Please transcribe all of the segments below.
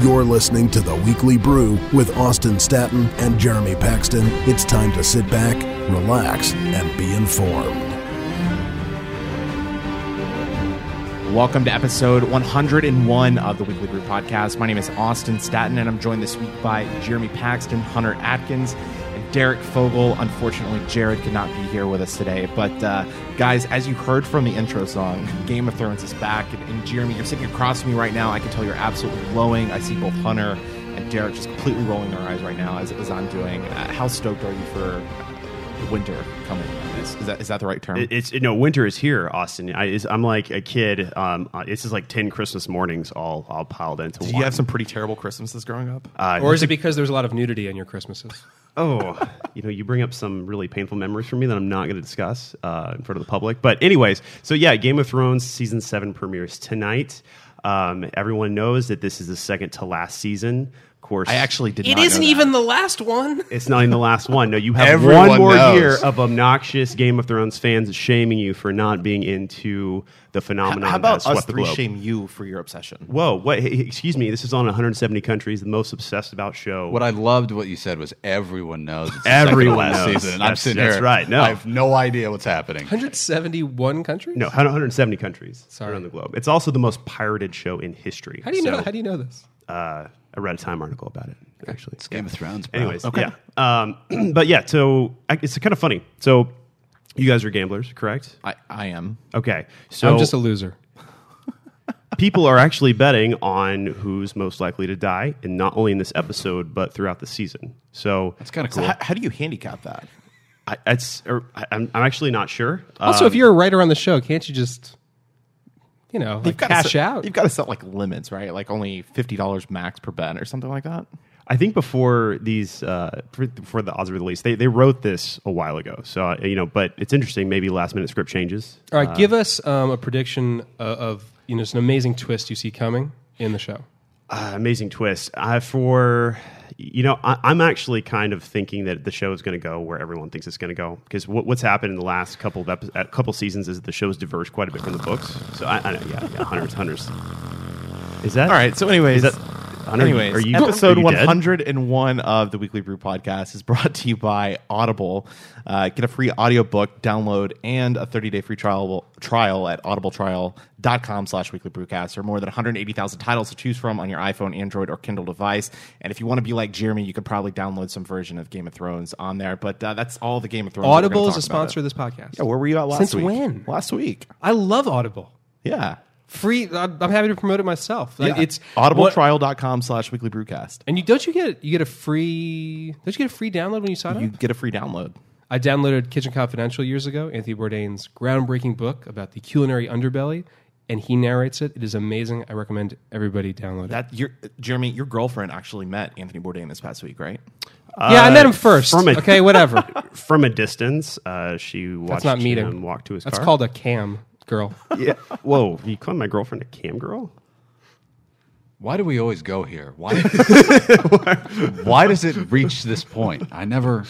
You're listening to The Weekly Brew with Austin Staton and Jeremy Paxton. It's time to sit back, relax, and be informed. Welcome to episode 101 of the Weekly Brew Podcast. My name is Austin Staton, and I'm joined this week by Jeremy Paxton, Hunter Atkins, Derek Fogel. Unfortunately, Jared could not be here with us today. But, uh, guys, as you heard from the intro song, Game of Thrones is back. And, and Jeremy, you're sitting across from me right now. I can tell you're absolutely glowing. I see both Hunter and Derek just completely rolling their eyes right now as, as I'm doing. Uh, how stoked are you for the winter coming? Is, is, that, is that the right term? It- It's you know winter is here, Austin. I, is, I'm like a kid. Um, uh, this is like ten Christmas mornings all all piled into Did one. you have some pretty terrible Christmases growing up? Uh, Or is it because there's a lot of nudity in your Christmases? oh, you know, you bring up some really painful memories for me that I'm not going to discuss uh, in front of the public. But anyways, so yeah, Game of Thrones season seven premieres tonight. Um, everyone knows that this is the second to last season. Of course, I actually did It not know isn't that. even the last one. It's not even the last one. No, you have Everyone one more knows. year of obnoxious Game of Thrones fans shaming you for not being into the phenomenon. How about that swept us the three globe. shame you for your obsession? Whoa, what? hey, excuse me. This is on 170 countries, the most obsessed about show. What I loved what you said was everyone knows it's the Everyone second to last knows. season, and I'm That's- sitting that's here. right. No. I have no idea what's happening. 171 countries? no, 170 countries Sorry. around the globe. It's also the most pirated show in history. How do you know? How do you know this? uh, I read a Time article about it. Actually, It's Game of Thrones. Bro. Anyways, yeah. Um, but yeah, so I, it's kind of funny. So you guys are gamblers, correct? I, I am. Okay, so I'm just a loser. people are actually betting on who's most likely to die, and not only in this episode, but throughout the season. So It's kind of So cool. how, how do you handicap that? I, it's, or, I- I'm, I'm actually not sure. Also, Um, if you're a writer on the show, can't you just, you know, like gotta cash set, out? You've got to set like limits, right? Like only fifty dollars max per bet or something like that. I think before these, uh, before the odds were released, they, they wrote this a while ago. So uh, you know, but it's interesting. Maybe last minute script changes. All right, give us um, a prediction of, of you know, it's an amazing twist you see coming in the show. Uh, amazing twist. Uh, for you know, I, I'm actually kind of thinking that the show is going to go where everyone thinks it's going to go because what, what's happened in the last couple of epi- couple seasons is the show's diverged quite a bit from the books. So I, I know, yeah, yeah, hundreds, hundreds. Is that All right. So, anyways, Is that- Hunter, anyways, are you- episode are you dead? 101 of the Weekly Brew Podcast is brought to you by Audible. Uh, get a free audiobook download and a 30 day free trial trial at audibletrial.com slash weekly brewcast. There are more than 180,000 titles to choose from on your iPhone, Android, or Kindle device. And if you want to be like Jeremy, you could probably download some version of Game of Thrones on there. But uh, that's all the Game of Thrones. Audible is a sponsor of this podcast. Yeah, where were you at last week? Since week? when? Last week. I love Audible. Yeah. Free. I'm I'm happy to promote it myself. Like, yeah. It's what- audibletrial.com slash weekly brewcast. And you don't you get you get a free don't you get a free download when you sign up? You up? get a free download. I downloaded Kitchen Confidential years ago, Anthony Bourdain's groundbreaking book about the culinary underbelly, and he narrates it. It is amazing. I recommend everybody download it. That your Jeremy, your girlfriend actually met Anthony Bourdain this past week, right? yeah, I met him first. from a- okay, whatever. from a distance? Uh, she watched That's not meeting. him walk to his car. That's car. called a cam girl. yeah. Whoa, you call my girlfriend a cam girl? Why do we always go here? Why? why does it reach this point? I never.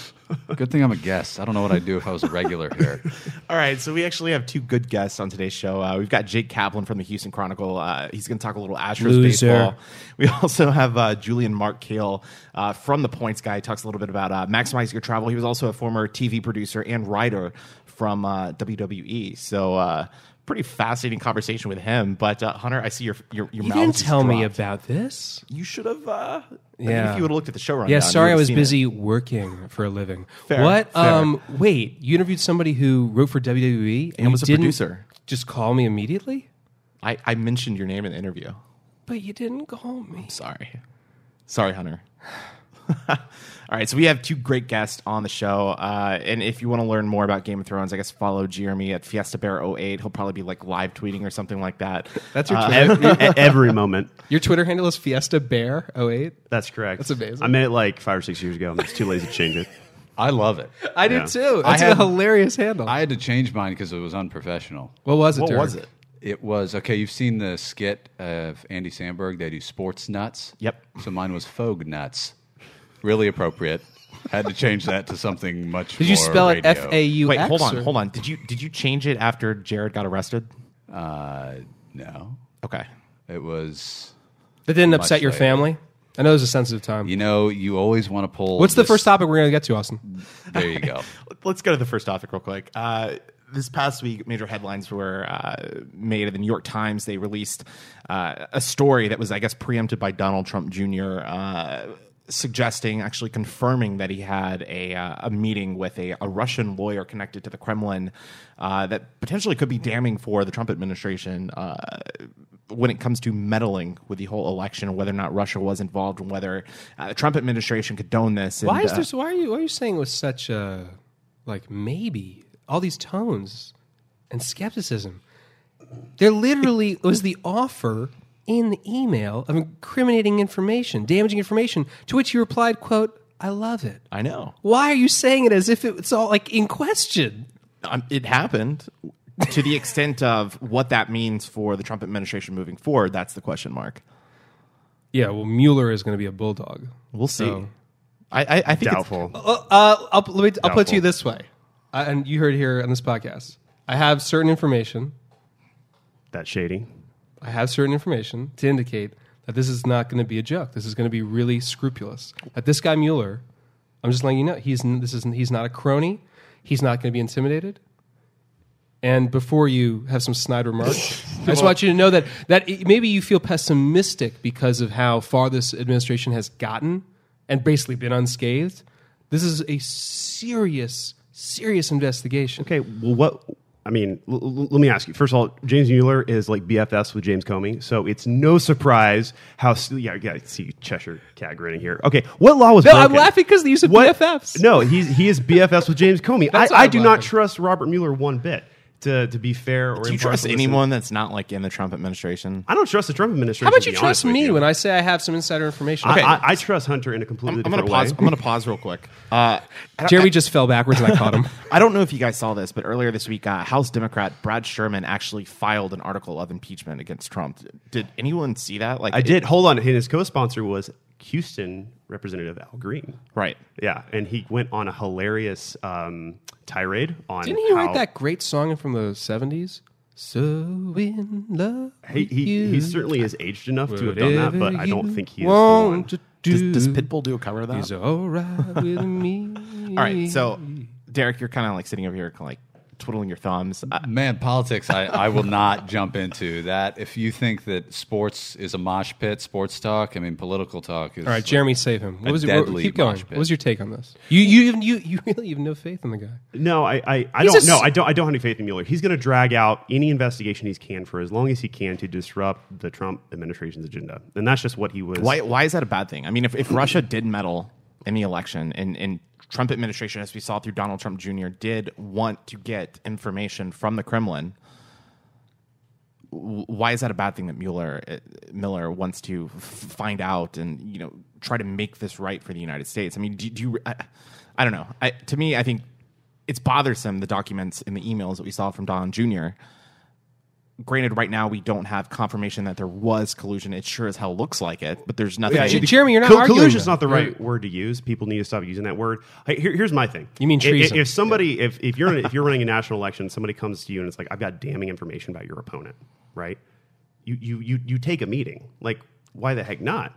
Good thing I'm a guest. I don't know what I'd do if I was a regular here. All right, so we actually have two good guests on today's show. Uh, we've got Jake Kaplan from the Houston Chronicle. Uh, he's going to talk a little Astros Loser. baseball. We also have uh, Julian Mark Kheel uh, from the Points Guy. He talks a little bit about uh, maximizing your travel. He was also a former TV producer and writer from uh, WWE. So. Uh, Pretty fascinating conversation with him, but uh, Hunter, I see your your your You mouth didn't tell me about this. You should have. Uh, Yeah. if you would have looked at the show rundown. Yeah, sorry, I was seen it. busy working for a living. Fair, what? fair. Um, wait, you interviewed somebody who wrote for WWE And you was a producer. Just call me immediately, I, I mentioned your name in the interview. but you didn't call me. Sorry. Sorry, Hunter. All right, so we have two great guests on the show. Uh, and if you want to learn more about Game of Thrones, I guess follow Jeremy at Fiesta Bear 08. He'll probably be like live tweeting or something like that. That's your Uh, Twitter. Every, every moment. Your Twitter handle is Fiesta Bear 08. That's correct. That's amazing. I made it like five or six years ago. I'm just too lazy to change it. I love it. I do too. I That's had- a hilarious handle. I had to change mine because it was unprofessional. what was it? what Derek? was it? It was okay. You've seen the skit of Andy Samberg. They do sports nuts. Yep. So mine was Fogue nuts. Really appropriate. Had to change that to something much. Did you more spell it radio. F A U Wait, hold on, or- hold on. Did you did you change it after Jared got arrested? Uh, no, Okay. it was. That didn't Much upset your later. family. I know it was a sensitive time. You know, you always want to pull. What's the this- first topic we're going to get to, Austin? There you go. Let's go to the first topic real quick. Uh, this past week, major headlines were uh, made. The New York Times they released uh, a story that was, I guess, preempted by Donald Trump Jr. Uh, suggesting, actually confirming that he had a, uh, a meeting with a, a Russian lawyer connected to the Kremlin uh, that potentially could be damning for the Trump administration uh, when it comes to meddling with the whole election, whether or not Russia was involved, and whether uh, the Trump administration condone this. Why and, is uh, this? Why are you? Why are you saying with such a like maybe all these tones and skepticism? There literally was the offer in the email of incriminating information, damaging information, to which you replied, "quote I love it." I know. Why are you saying it as if it's all like in question? um, it happened to the extent of what that means for the Trump administration moving forward. That's the question mark. Yeah, well, Mueller is going to be a bulldog. We'll see. So- I, I, I think it's- Doubtful. Uh, I'll, let me, I'll put it to you this way, I, and you heard it here on this podcast. I have certain information. That's shady. I have certain information to indicate that this is not going to be a joke. This is going to be really scrupulous. That this guy Mueller, I'm just letting you know, he's this is he's not a crony. He's not going to be intimidated. And before you have some snide remarks, I just want you to know that that it- maybe you feel pessimistic because of how far this administration has gotten and basically been unscathed. This is a serious, serious investigation. Okay, well, what? I mean, l- l- let me ask you. First of all, James Mueller is like BFFs with James Comey, so it's no surprise how. Yeah, yeah. I See Cheshire cat grinning here. Okay, what law was No, broken? I'm laughing because the use of What- BFFs. No, he's he is BFFs with James Comey. I, I do not trust Robert Mueller one bit. To to be fair or Do you trust anyone that's not like in the Trump administration? I don't trust the Trump administration. How about to you be trust with me you. when I say I have some insider information? I, I, I trust Hunter in a completely I'm, I'm gonna different pause. way. I'm gonna pause real quick. Uh, I don't- Jeremy just fell backwards and I caught him. I don't know if you guys saw this, but earlier this week, uh, House Democrat Brad Sherman actually filed an article of impeachment against Trump. Did anyone see that? Like, I did. Hold on. And his co-sponsor was Houston Representative Al Green. right. Yeah, and he went on a hilarious um, tirade on. Didn't he write that great song from the 70s? So in love. He, he, he certainly is aged enough to have done that, but I don't think he is the one. want to Does, do does Pitbull do a cover of that? He's all right with me. All right. So, Derek, you're kind of like sitting over here, kind of like twiddling your thumbs. I, Man, politics, I, I will not jump into that. If you think that sports is a mosh pit, sports talk, I mean, political talk is. All right, Jeremy, save him. What was your, what- deadly keep going. mosh pit. What was your take on this? You you even you you really have no faith in the guy. No, I, I, I don't. a No, s- I don't. I don't have any faith in Mueller. He's going to drag out any investigation he can for as long as he can to disrupt the Trump administration's agenda, and that's just what he was. why, why is that a bad thing? I mean, if, if Russia did meddle in the election and, and Trump administration, as we saw through Donald Trump Jr., did want to get information from the Kremlin, why is that a bad thing that Mueller uh, Miller wants to find out and you know try to make this right for the United States? I mean, do, do you? I, I don't know. I, to me, I think it's bothersome the documents and the emails that we saw from Don Jr. Granted, right now we don't have confirmation that there was collusion. It sure as hell looks like it, but there's nothing. J- Jeremy, you're not Col- arguing. collusion's not the You're- right word to use. People need to stop using that word. Hey, here- here's my thing. You mean I- i- treason. If, somebody, if, if you're if you're running a national election, somebody comes to you and it's like, I've got damning information about your opponent, right? You you you you take a meeting. Like, why the heck not?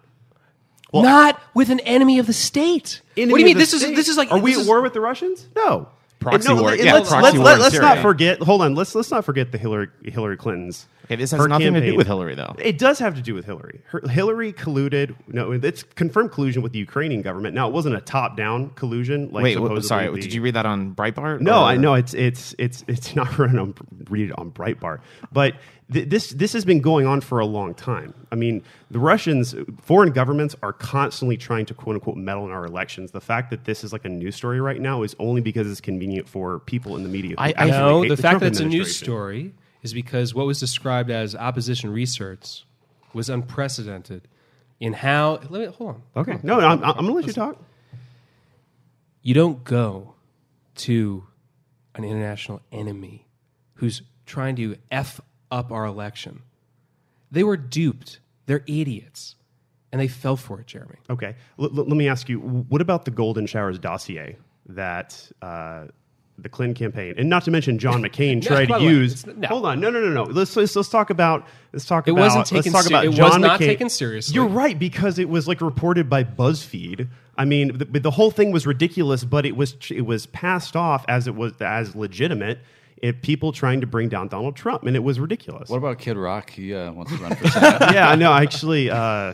Well, not with an enemy of the state. What do you mean? of the This is this is like Are we at is- war with the Russians? No. Proxy no, war- yeah, let's, proxy let's, war let, in us not forget. Hold on. Let's let's not forget the Hillary Hillary Clinton's. Okay, this has nothing to do with Hillary, though. It does have to do with Hillary. Her, Hillary colluded. No, it's confirmed collusion with the Ukrainian government. Now, it wasn't a top-down collusion. Like Wait, supposedly sorry. the- Did you read that on Breitbart? No, or- I know it's it's it's it's not on read it on Breitbart, but th- this this has been going on for a long time. I mean, the Russians, foreign governments are constantly trying to quote unquote meddle in our elections. The fact that this is like a news story right now is only because it's convenient for people in the media. I- I No, hate the fact Trump that it's a news story is because what was described as opposition research was unprecedented in how. Let me hold on. Okay, no, I'm, I'm gonna let you talk. You don't go to an international enemy who's trying to f up our election. They were duped. They're idiots, and they fell for it, Jeremy. Okay, L- l- let me ask you: What about the Golden Showers dossier that uh, the Clinton campaign, and not to mention John McCain tried to use. no. Hold on, no, no, no, no. Let's, let's let's talk about let's talk It about wasn't taken let's talk about it was not McCain. taken seriously. You're right because it was like reported by BuzzFeed. I mean, the, the whole thing was ridiculous, but it was it was passed off as it was as legitimate. It, people trying to bring down Donald Trump, and it was ridiculous. What about Kid Rock? He uh, wants to run for senate. yeah, no, actually, uh,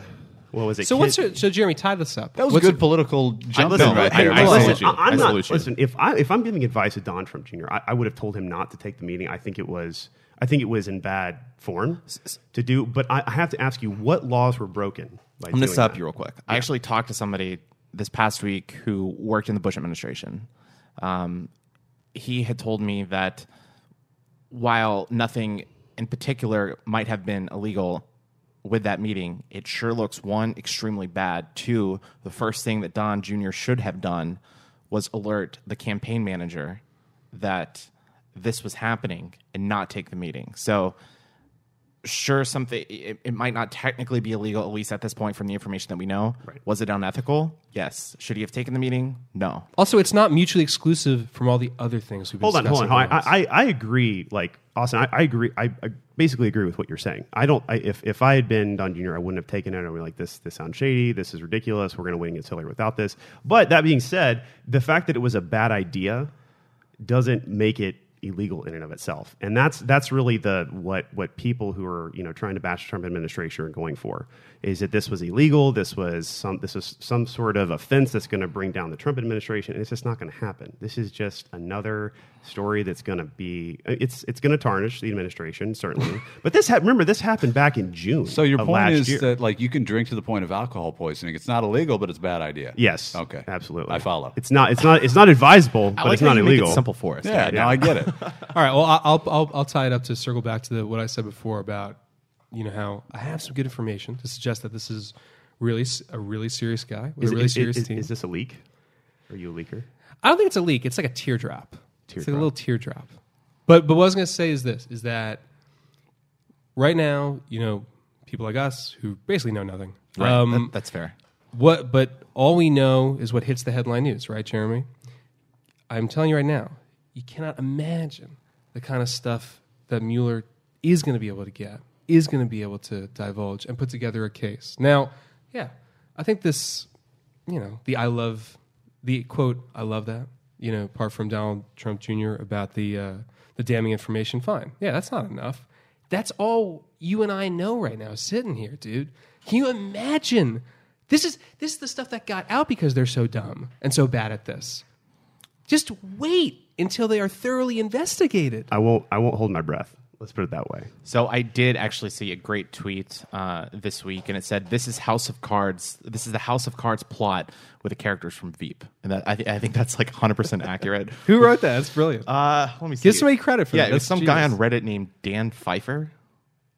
what was it? So Kid- what's your, so Jeremy tie this up? That was What's good your- political jumping listen, right I- there. I Well, salute listen, you. I, am I not. salute you. Listen, if I if I'm giving advice to Don Trump Jr., I, I would have told him not to take the meeting. I think it was I think it was in bad form to do. But I, I have to ask you, what laws were broken? By I'm going to stop that? you real quick. I actually talked to somebody this past week who worked in the Bush administration. Um, he had told me that while nothing in particular might have been illegal with that meeting, it sure looks one extremely bad. Two, the first thing that Don Jr. should have done was alert the campaign manager that this was happening and not take the meeting. So sure something it, it might not technically be illegal at least at this point from the information that we know Right. was it unethical yes should he have taken the meeting no Also, it's not mutually exclusive from all the other things we've been Hold on, hold on. discussing hold on. I, I, I agree. Like Austin, I, I agree. I, I basically agree with what you're saying. I don't. I, if if I had been Don Jr., I wouldn't have taken it. I'd be like, this this sounds shady. This is ridiculous. We're going to win against Hillary without this. But that being said, the fact that it was a bad idea doesn't make it illegal in and of itself. And that's that's really the what what people who are you know trying to bash the Trump administration are going for is that this was illegal. This was some this is some sort of offense that's going to bring down the Trump administration. And it's just not going to happen. This is just another story that's going to be it's it's going to tarnish the administration certainly. but this ha- remember this happened back in June. So your of point last is year. that like you can drink to the point of alcohol poisoning. It's not illegal, but it's a bad idea. Yes. Okay. Absolutely. I follow. It's not. It's not. It's not advisable, but like it's not illegal. it simple for us yeah, right? no, I get it. All right. Well, I- I'll, I'll I'll tie it up to circle back to the, what I said before about you know how I have some good information to suggest that this is really a really serious guy with Is, a really is- serious is- team. is this a leak? Are you a leaker? I don't think it's a leak. It's like a teardrop. It's like a little teardrop. But but what I was going to say is this: is that right now, you know, people like us who basically know nothing. Right. Um, That- that's fair What? But all we know is what hits the headline news, right, Jeremy? I'm telling you right now, you cannot imagine the kind of stuff that Mueller is going to be able to get, is going to be able to divulge and put together a case. Now, yeah, I think this, you know, the I love, the quote, I love that, you know, apart from Donald Trump Jr. about the uh, the damning information. Fine, yeah, that's not enough. That's all you and I know right now, sitting here, dude. Can you imagine? This is this is the stuff that got out because they're so dumb and so bad at this. Just wait until they are thoroughly investigated. I won't. I won't hold my breath. Let's put it that way. So I did actually see a great tweet uh, this week, and it said, "This is House of Cards. This is the House of Cards plot with the characters from Veep." And that, I, th- I think that's like 100 percent accurate. Who wrote that? That's brilliant. Uh, let me see. Give somebody credit for yeah, that. it was That's some guy on. Reddit named Dan Pfeiffer.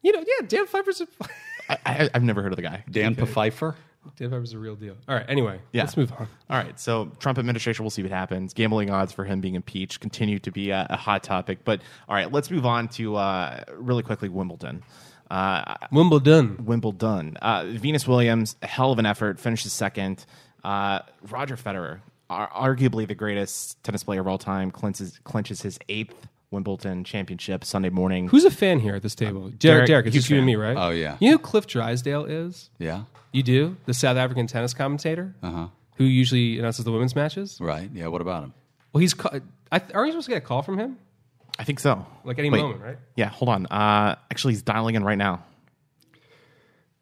you know, yeah, Dan Pfeiffer's a I, I, I've never heard of the guy. Dan Pfeiffer. Dan Pfeiffer's a real deal. All right, anyway, Yeah. let's move on. All right, so Trump administration, we'll see what happens. Gambling odds for him being impeached continue to be a, a hot topic. But all right, let's move on to uh, really quickly Wimbledon. Uh, Wimbledon. Wimbledon. Uh, Venus Williams, a hell of an effort, finishes second. Uh, Roger Federer, ar- arguably the greatest tennis player of all time, clinches, clinches his eighth Wimbledon championship Sunday morning. Who's a fan here at this table? Derek, Derek, Derek, it's just you and me, right? Oh, yeah. You know who Cliff Drysdale is? Yeah. You do? The South African tennis commentator Uh huh. who usually announces the women's matches? Right. Yeah. What about him? Well, he's. Ca- I, are you supposed to get a call from him? I think so. Like any Wait. moment, right? Yeah, hold on. Uh, actually, he's dialing in right now.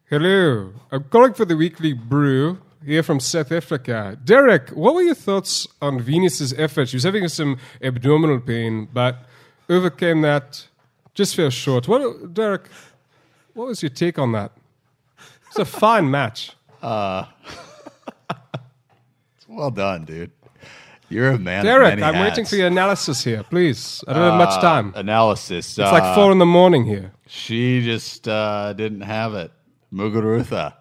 Hello, I'm calling for the weekly brew here from South Africa. Derek, what were your thoughts on Venus's effort? She was having some abdominal pain, but overcame that. Just fell short. What, Derek? What was your take on that? It's a fine match. Uh, well done, dude. You're a man. of Derek, I'm hats. waiting for your analysis here, please. I don't have much uh, time. analysis. It's like four uh, in the morning here. She just uh, didn't have it. Muguruza.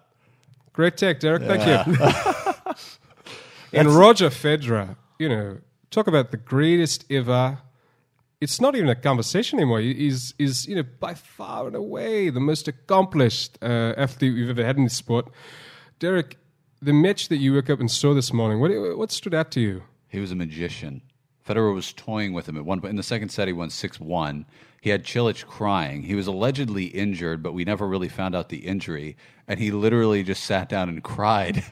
Great take, Derek. Thank you. and Roger Federer, you know, talk about the greatest ever. It's not even a conversation anymore. He's, he's you know, by far and away the most accomplished uh, athlete we've ever had in the sport. Derek, the match that you woke up and saw this morning, what, what stood out to you? He was a magician Federer was toying with him at one point. In the second set, he won 6 1. He had Cilic crying. He was allegedly injured, but we never really found out the injury. And he literally just sat down and cried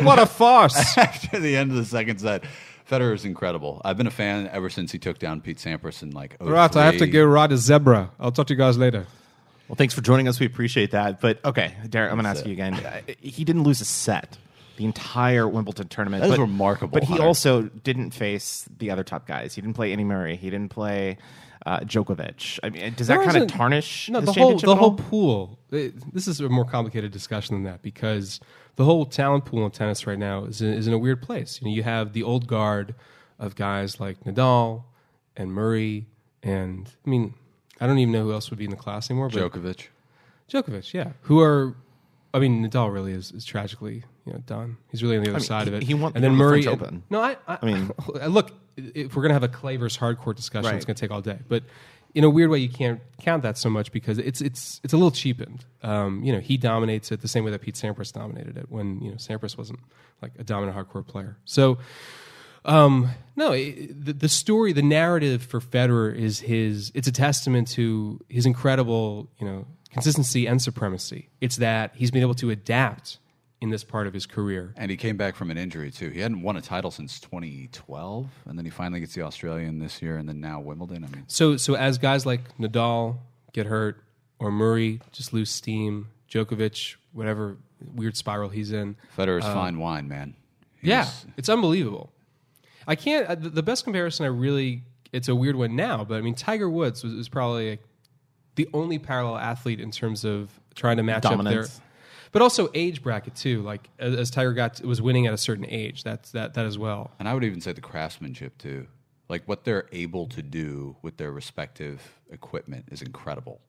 what a farce! after the end of the second set. Federer is incredible. I've been a fan ever since he took down Pete Sampras in like right, I have to 03. go ride a zebra. I'll talk to you guys later. Well, thanks for joining us. We appreciate that. But okay, Derek, I'm going to ask you again. Uh, He didn't lose a set the entire Wimbledon tournament. That is but, remarkable, But he Hunter. also didn't face the other top guys. He didn't play Andy Murray. He didn't play uh, Djokovic. I mean, does that kind of tarnish no his the whole the at whole pool. it- this is a more complicated discussion than that because the whole talent pool in tennis right now is in, is in a weird place. You know, you have the old guard of guys like Nadal and Murray, and I mean, I don't even know who else would be in the class anymore. But Djokovic. Djokovic, yeah, who are. I mean, Nadal really is, is tragically you know done. He's really on the other mean, side he- of it. he won- and then the Murray. French Open. No, I, I, I mean- look, if we're gonna have a Clavers hardcore discussion, Right. it's gonna take all day. But in a weird way, you can't count that so much because it's it's it's a little cheapened. Um, you know, he dominates it the same way that Pete Sampras dominated it when you know Sampras wasn't like a dominant hardcore player. So. Um, no, it, the, the story, the narrative for Federer is his. It's a testament to his incredible, you know, consistency and supremacy. It's that he's been able to adapt in this part of his career. And he came back from an injury too. He hadn't won a title since 2012, and then he finally gets the Australian this year, and then now Wimbledon. I mean, So, so as guys like Nadal get hurt or Murray just lose steam, Djokovic, whatever weird spiral he's in, Federer's fine wine, man. He yeah, was- it's unbelievable. I can't. Uh, the the best comparison I really, it's a weird one now, but I mean, Tiger Woods was, was probably like the only parallel athlete in terms of trying to match up Dominance. But also age bracket too. Like as, as Tiger got was winning at a certain age, that's that that as well. and I would even say the craftsmanship too, like what they're able to do with their respective equipment is incredible.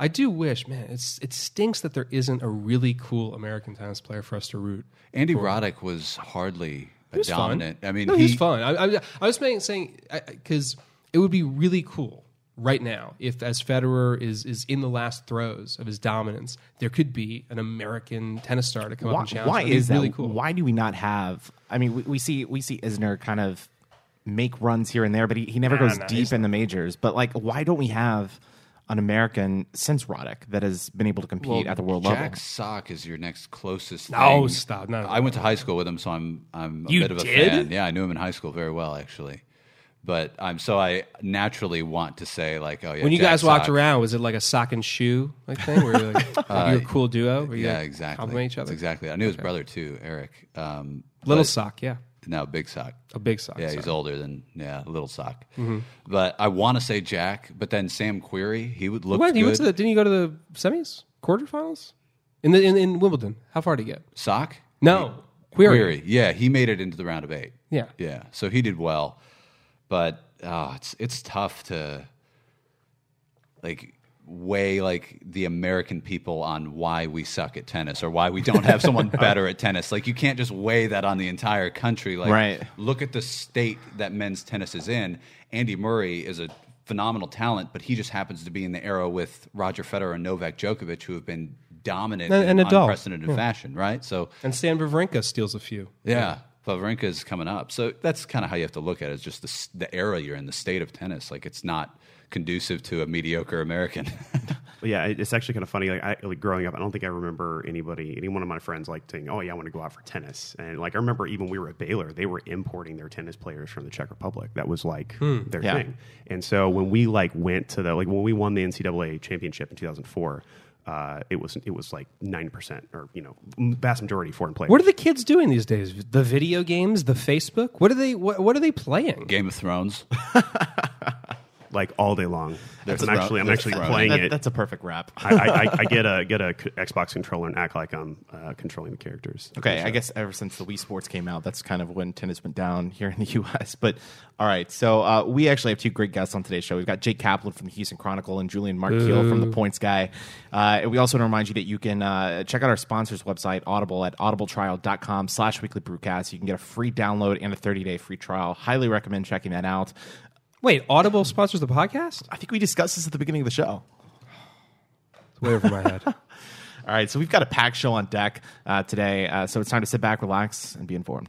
I do wish, man, it's it stinks that there isn't a really cool American tennis player for us to root. Andy Roddick was hardly a dominant. Fun. I mean, no, he, he's fun. I, I, I was saying, saying because it would be really cool right now if, as Federer is is in the last throes of his dominance, there could be an American tennis star to come up Why, and challenge. why That'd is that? really cool? Why do we not have? I mean, we, we see we see Isner kind of make runs here and there, but he, he never Nah, goes nah, deep in the majors. But like, why don't we have an American since Roddick that has been able to compete well, at the world Jack level? Jack Sock is your next closest. No, thing. stop. No, no, I went to high school with him, so I'm I'm a You bit of a did? fan. Yeah, I knew him in high school very well, actually. But I'm so I naturally want to say like, oh yeah. when you Jack guys walked Sock. around, was it like a sock and shoe like thing where you're like, you're a cool duo? Where you Yeah, like exactly. Compliment each other. That's exactly. I knew his brother too, Eric. Um, Little sock, yeah, No, big sock. a big sock. Yeah, sorry. he's older than yeah, little sock. Mm-hmm. But I want to say Jack, but then Sam Querrey, he would look What? good. He went to the, didn't you go to the semis, quarterfinals, in the in, in Wimbledon? How far did he get? sock. No, Querrey. Querrey. Yeah, he made it into the round of eight. Yeah. Yeah. So he did well. But oh, it's it's tough to like weigh like the American people on why we suck at tennis or why we don't have someone better at tennis. Like you can't just weigh that on the entire country. Like Right. look at the state that men's tennis is in. Andy Murray is a phenomenal talent, but he just happens to be in the era with Roger Federer and Novak Djokovic who have been dominant And- in and Nadal. unprecedented fashion, right? So And Stan Wawrinka steals a few. yeah, Wawrinka is coming up. So that's kind of how you have to look at it. It's just the, the era you're in, the state of tennis. Like it's not conducive to a mediocre American. Yeah, it's actually kind of funny. Like, I, like growing up, I don't think I remember anybody, any one of my friends, like saying, "Oh yeah, I want to go out for tennis." And like I remember, even we were at Baylor, they were importing their tennis players from the Czech Republic. That was like hmm. their Yeah. thing. And so when we like went to the like when we won the NCAA championship in 2004. Uh, it was it was like nine percent, or you know, vast majority foreign players. What are the kids doing these days? The video games, the Facebook. What are they? What, what are they playing? Game of Thrones. like all day long? That's I'm actually I'm actually right. playing That- it. that's a perfect wrap. I, I, I- I get a get a c- Xbox controller and act like I'm uh, controlling the characters. Okay, I guess ever since the Wii Sports came out, that's kind of when tennis went down here in the U.S. But all right, so uh, we actually have two great guests on today's show. We've got Jake Kaplan from the Houston Chronicle and Julian Mark Kheel from the Points Guy. Uh, and we also want to remind you that you can uh, check out our sponsors website, Audible, at audibletrial.com slash weekly brewcast. You can get a free download and a 30-day free trial. Highly recommend checking that out. Wait, Audible sponsors the podcast? I think we discussed this at the beginning of the show. It's way over my head. All right, so we've got a packed show on deck uh, today, uh, so it's time to sit back, relax, and be informed.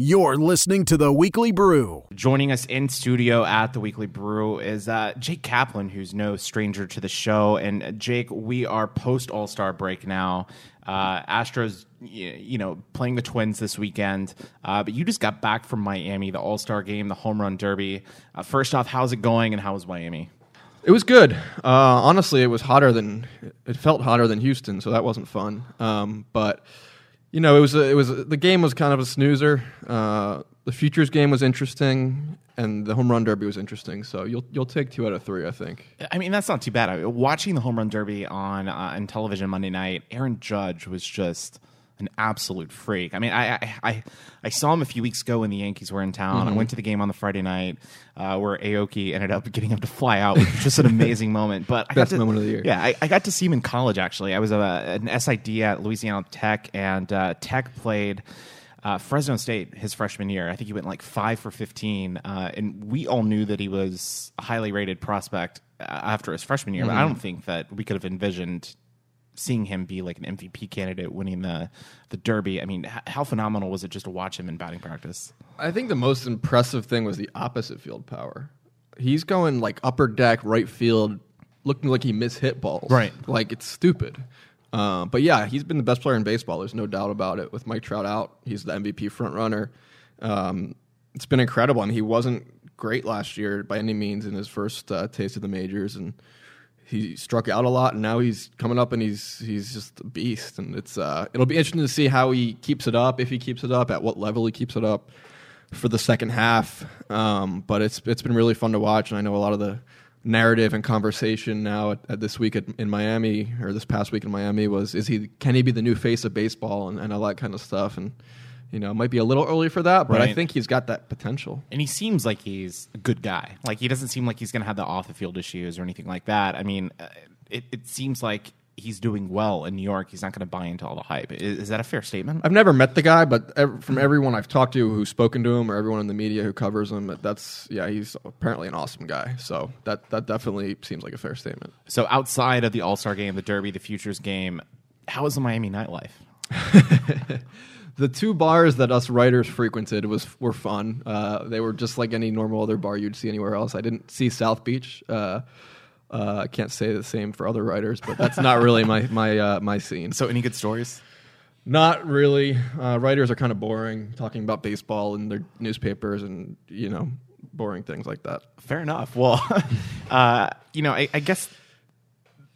You're listening to the Weekly Brew. Joining us in studio at the Weekly Brew is uh, Jake Kaplan, who's no stranger to the show. And uh, Jake, we are post All Star break now. Uh, Astros, you know, playing the Twins this weekend. Uh, but you just got back from Miami, the All Star game, the Home Run Derby. Uh, first off, how's it going, and how was Miami? It was good. Uh, honestly, it was hotter than it felt hotter than Houston, so that wasn't fun. Um, but you know, it was a, it was a, the game was kind of a snoozer. Uh, the futures game was interesting, and the home run derby was interesting. So you'll you'll take two out of three, I think. I mean, that's not too bad. I, watching the home run derby on uh, on television Monday night, Aaron Judge was just an absolute freak. I mean, I I, I, I saw him a few weeks ago when the Yankees were in town. Mm-hmm. I went to the game on the Friday night uh, where Aoki ended up getting him to fly out, which was just an amazing moment. But I Best got to, moment of the year. Yeah, I, I got to see him in college. Actually, I was a, an SID at Louisiana Tech, and uh, Tech played. Uh, Fresno State his freshman year. I think he went like five for fifteen, uh, and we all knew that he was a highly rated prospect uh, after his freshman year. But I don't think that we could have envisioned seeing him be like an MVP candidate, winning the the Derby. I mean, h- how phenomenal was it just to watch him in batting practice? I think the most impressive thing was the opposite field power. He's going like upper deck, right field, looking like he mishit balls. Right. Like it's stupid. Uh, but yeah, he's been the best player in baseball. There's no doubt about it. With Mike Trout out, he's the MVP front runner. Um, it's been incredible, and he wasn't great last year by any means in his first uh, taste of the majors, and he struck out a lot, and now he's coming up and he's he's just a beast. And it's uh, it'll be interesting to see how he keeps it up, if he keeps it up, at what level he keeps it up for the second half. Um, but it's it's been really fun to watch, and I know a lot of the narrative and conversation now at, at this week at, in Miami or this past week in Miami was is he can he be the new face of baseball and, and all that kind of stuff and. You know, it might be a little early for that, but I think he's got that potential. And he seems like he's a good guy. Like he doesn't seem like he's going to have the off the field issues or anything like that. I mean, uh, it, it seems like he's doing well in New York. He's not going to buy into all the hype. Is, is that a fair statement? I've never met the guy, but ev- from everyone I've talked to who's spoken to him or everyone in the media who covers him, that's yeah, he's apparently an awesome guy. So that that definitely seems like a fair statement. So outside of the All Star game, the Derby, the Futures game, how is the Miami nightlife? The two bars that us writers frequented was were fun. Uh, they were just like any normal other bar you'd see anywhere else. I didn't see South Beach. Uh, uh, I can't say the same for other writers, but that's not really my my uh, my scene. So any good stories? Not really. Uh, writers are kind of boring, talking about baseball and their newspapers and you know boring things like that. Fair enough. Well, uh, you know, I, I guess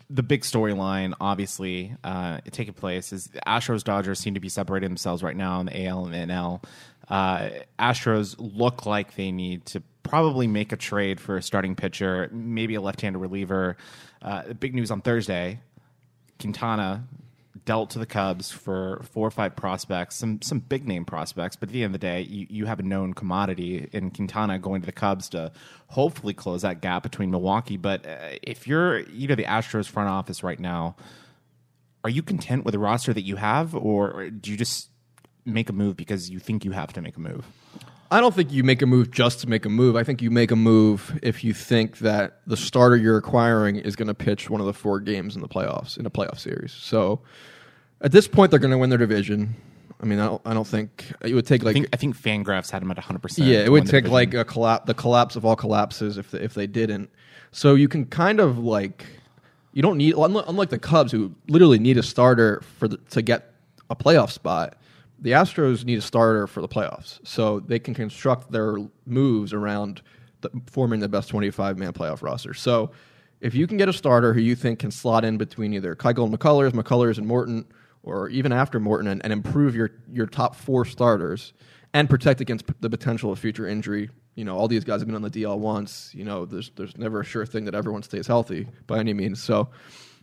the big storyline, obviously, uh, taking place is the Astros Dodgers seem to be separating themselves right now in the AL and the NL. Uh, Astros look like they need to probably make a trade for a starting pitcher, maybe a left-handed reliever. Uh, big news on Thursday: Quintana dealt to the Cubs for four or five prospects, some some big name prospects, but at the end of the day, you, you have a known commodity in Quintana going to the Cubs to hopefully close that gap between Milwaukee. But uh, if you're you know the Astros front office right now, are you content with the roster that you have, or, or do you just make a move because you think you have to make a move? I don't think you make a move just to make a move. I think you make a move if you think that the starter you're acquiring is going to pitch one of the four games in the playoffs in a playoff series. So at this point, they're going to win their division. I mean, I don't, I don't think it would take I like think I think Fangraphs had him at 100. percent yeah, it would take like a collapse, the collapse of all collapses if the, if they didn't. So you can kind of like you don't need unlike unlike the Cubs who literally need a starter for the, to get a playoff spot. The Astros need a starter for the playoffs, so they can construct their moves around the, forming the best twenty-five man playoff roster. So if you can get a starter who you think can slot in between either Keuchel and McCullers, McCullers and Morton, or even after Morton, and, and improve your your top four starters and protect against p- the potential of future injury. You know, all these guys have been on the DL once. You know, there's there's never a sure thing that everyone stays healthy by any means. So,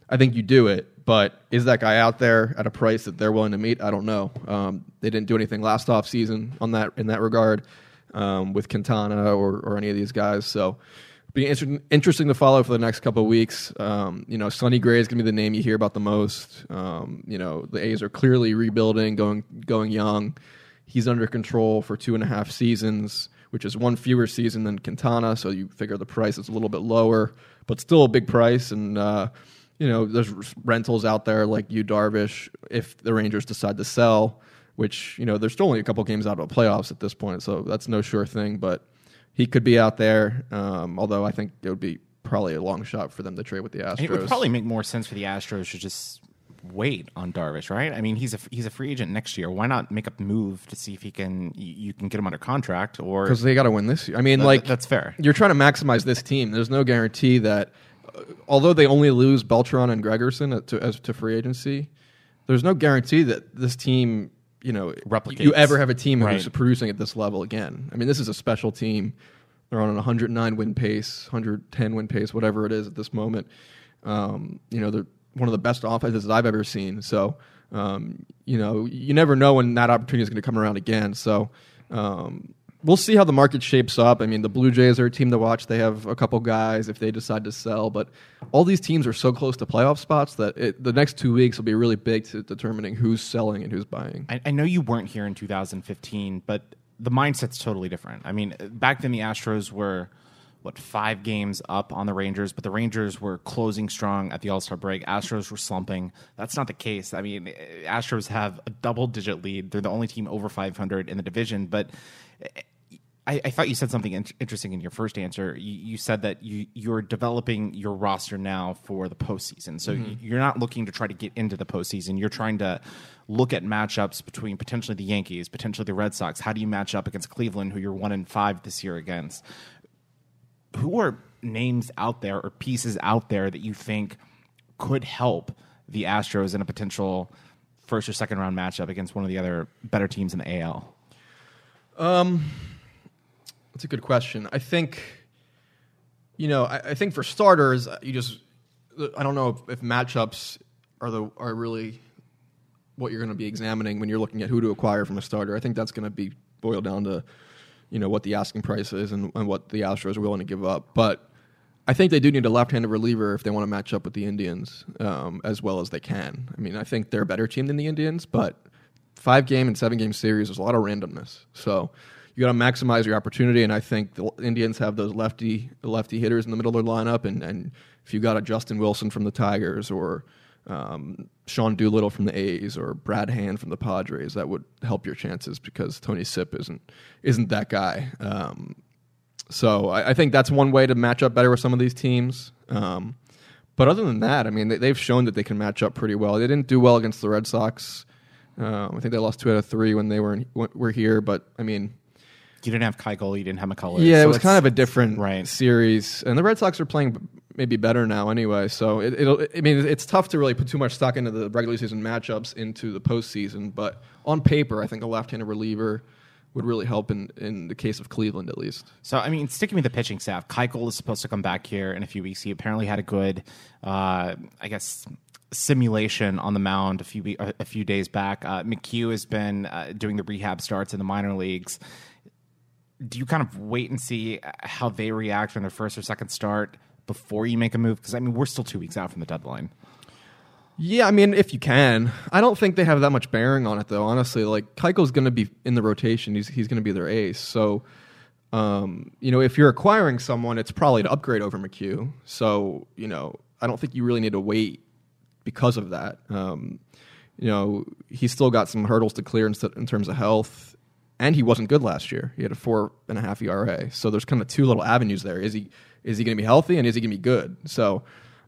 I think you do it. But is that guy out there at a price that they're willing to meet? I don't know. Um, they didn't do anything last off season on that in that regard um, with Quintana or or any of these guys. So. Be inter- interesting to follow for the next couple of weeks. Um, you know, Sonny Gray is going to be the name you hear about the most. Um, you know, the A's are clearly rebuilding, going going young. He's under control for two and a half seasons, which is one fewer season than Quintana. So you figure the price is a little bit lower, but still a big price. And uh, you know, there's rentals out there like Yu Darvish. If the Rangers decide to sell, which you know they're still only a couple games out of the playoffs at this point, so that's no sure thing. But he could be out there. Um, although I think it would be probably a long shot for them to trade with the Astros. And it would probably make more sense for the Astros to just wait on Darvish, right? I mean, he's a he's a free agent next year. Why not make a move to see if he can you can get him under contract or because they got to win this year. I mean, That- like that's fair. You're trying to maximize this team. There's no guarantee that, although they only lose Beltran and Gregerson to, as to free agency, there's no guarantee that this team, you know, Replicates. You ever have a team who's producing at this level again? I mean, this is a special team. They're on a 109 win pace, 110 win pace, whatever it is at this moment. Um, you know, they're one of the best offenses that I've ever seen. So, um, you know, you never know when that opportunity is going to come around again. So, um, we'll see how the market shapes up. I mean, the Blue Jays are a team to watch. They have a couple guys if they decide to sell, but all these teams are so close to playoff spots that it, the next two weeks will be really big to determining who's selling and who's buying. I, I know you weren't here in 2015, but the mindset's totally different. I mean, back then the Astros were what five games up on the Rangers, but the Rangers were closing strong at the All Star break. Astros were slumping. That's not the case. I mean, Astros have a double digit lead. They're the only team over 500 in the division, but. I, I thought you said something in- interesting in your first answer. You, you said that you, you're developing your roster now for the postseason. So Mm-hmm. you're not looking to try to get into the postseason. You're trying to look at matchups between potentially the Yankees, potentially the Red Sox. How do you match up against Cleveland, who you're one in five this year against? Who are names out there or pieces out there that you think could help the Astros in a potential first or second round matchup against one of the other better teams in the AL? That's a good question. I think, you know, I, I think for starters, you just, I don't know if, if matchups are the are really what you're going to be examining when you're looking at who to acquire from a starter. I think that's going to be boiled down to, you know, what the asking price is and, and what the Astros are willing to give up. But I think they do need a left-handed reliever if they want to match up with the Indians um, as well as they can. I mean, I think they're a better team than the Indians, but five game and seven game series, there's a lot of randomness. So you got to maximize your opportunity, and I think the Indians have those lefty lefty hitters in the middle of their lineup, and, and if you got a Justin Wilson from the Tigers or um, Sean Doolittle from the A's or Brad Hand from the Padres, that would help your chances because Tony Sipp isn't isn't that guy. Um, so I, I think that's one way to match up better with some of these teams. Um, but other than that, I mean, they, they've shown that they can match up pretty well. They didn't do well against the Red Sox. Um, I think they lost two out of three when they were in, were here. But I mean, You didn't have Keuchel, you didn't have McCullers. yeah, so it was kind of a different right. series, and the Red Sox are playing maybe better now anyway. So it, it'll. I mean, it's tough to really put too much stock into the regular season matchups into the postseason. But on paper, I think a left-handed reliever would really help in in the case of Cleveland at least. So, I mean, sticking with the pitching staff, Keuchel is supposed to come back here in a few weeks. He apparently had a good, uh, I guess, simulation on the mound a few a few days back. Uh, McHugh has been uh, doing the rehab starts in the minor leagues. Do you kind of wait and see how they react on their first or second start before you make a move? Because I mean, we're still two weeks out from the deadline. Yeah, I mean, if you can, I don't think they have that much bearing on it, though. Honestly, like Keuchel's going to be in the rotation; he's he's going to be their ace. So, um, you know, if you're acquiring someone, it's probably to upgrade over McHugh. So, you know, I don't think you really need to wait because of that. Um, you know, he's still got some hurdles to clear in, in terms of health, and he wasn't good last year. He had a four and a half ERA. So there's kind of two little avenues there. Is he is he going to be healthy and is he going to be good? So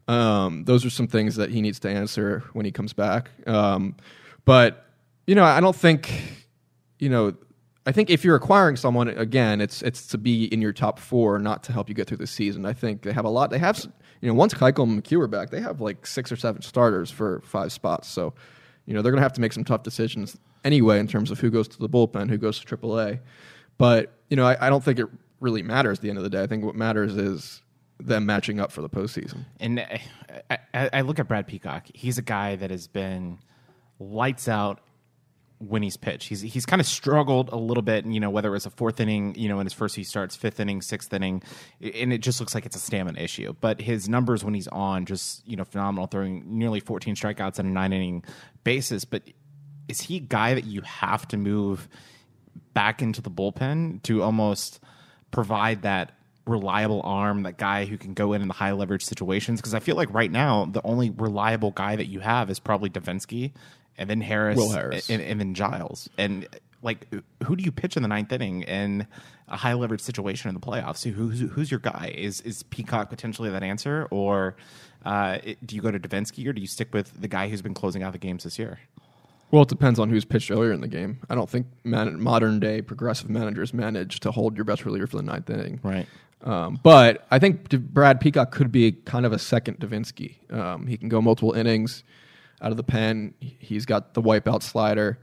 um, those are some things that he needs to answer when he comes back. Um, but you know, I don't think you know. I think if you're acquiring someone again, it's it's to be in your top four, not to help you get through the season. I think they have a lot. They have you know once Keuchel and McHugh are back, they have like six or seven starters for five spots. So you know they're going to have to make some tough decisions anyway in terms of who goes to the bullpen, who goes to AAA. But you know I, I don't think it really matters at the end of the day. I think what matters is them matching up for the postseason. And I, I, I look at Brad Peacock. He's a guy that has been lights out when he's pitched. He's he's kind of struggled a little bit, you know, whether it was a fourth inning, you know, in his first he starts, fifth inning, sixth inning, and it just looks like it's a stamina issue. But his numbers when he's on, just you know, phenomenal, throwing nearly 14 strikeouts on a nine inning basis. But is he a guy that you have to move back into the bullpen to almost provide that reliable arm, that guy who can go in in the high leverage situations? Because I feel like right now the only reliable guy that you have is probably Devenski, and then Harris, Will Harris. and, and then Giles. And like, who do you pitch in the ninth inning in a high leverage situation in the playoffs? Who's, who's your guy? Is is Peacock potentially that answer, or uh, do you go to Devenski, or do you stick with the guy who's been closing out the games this year? Well, it depends on who's pitched earlier in the game. I don't think man- modern day progressive managers manage to hold your best reliever for the ninth inning. Right. Um, but I think D- Brad Peacock could be kind of a second Devenski. Um, he can go multiple innings out of the pen. He's got the wipeout slider.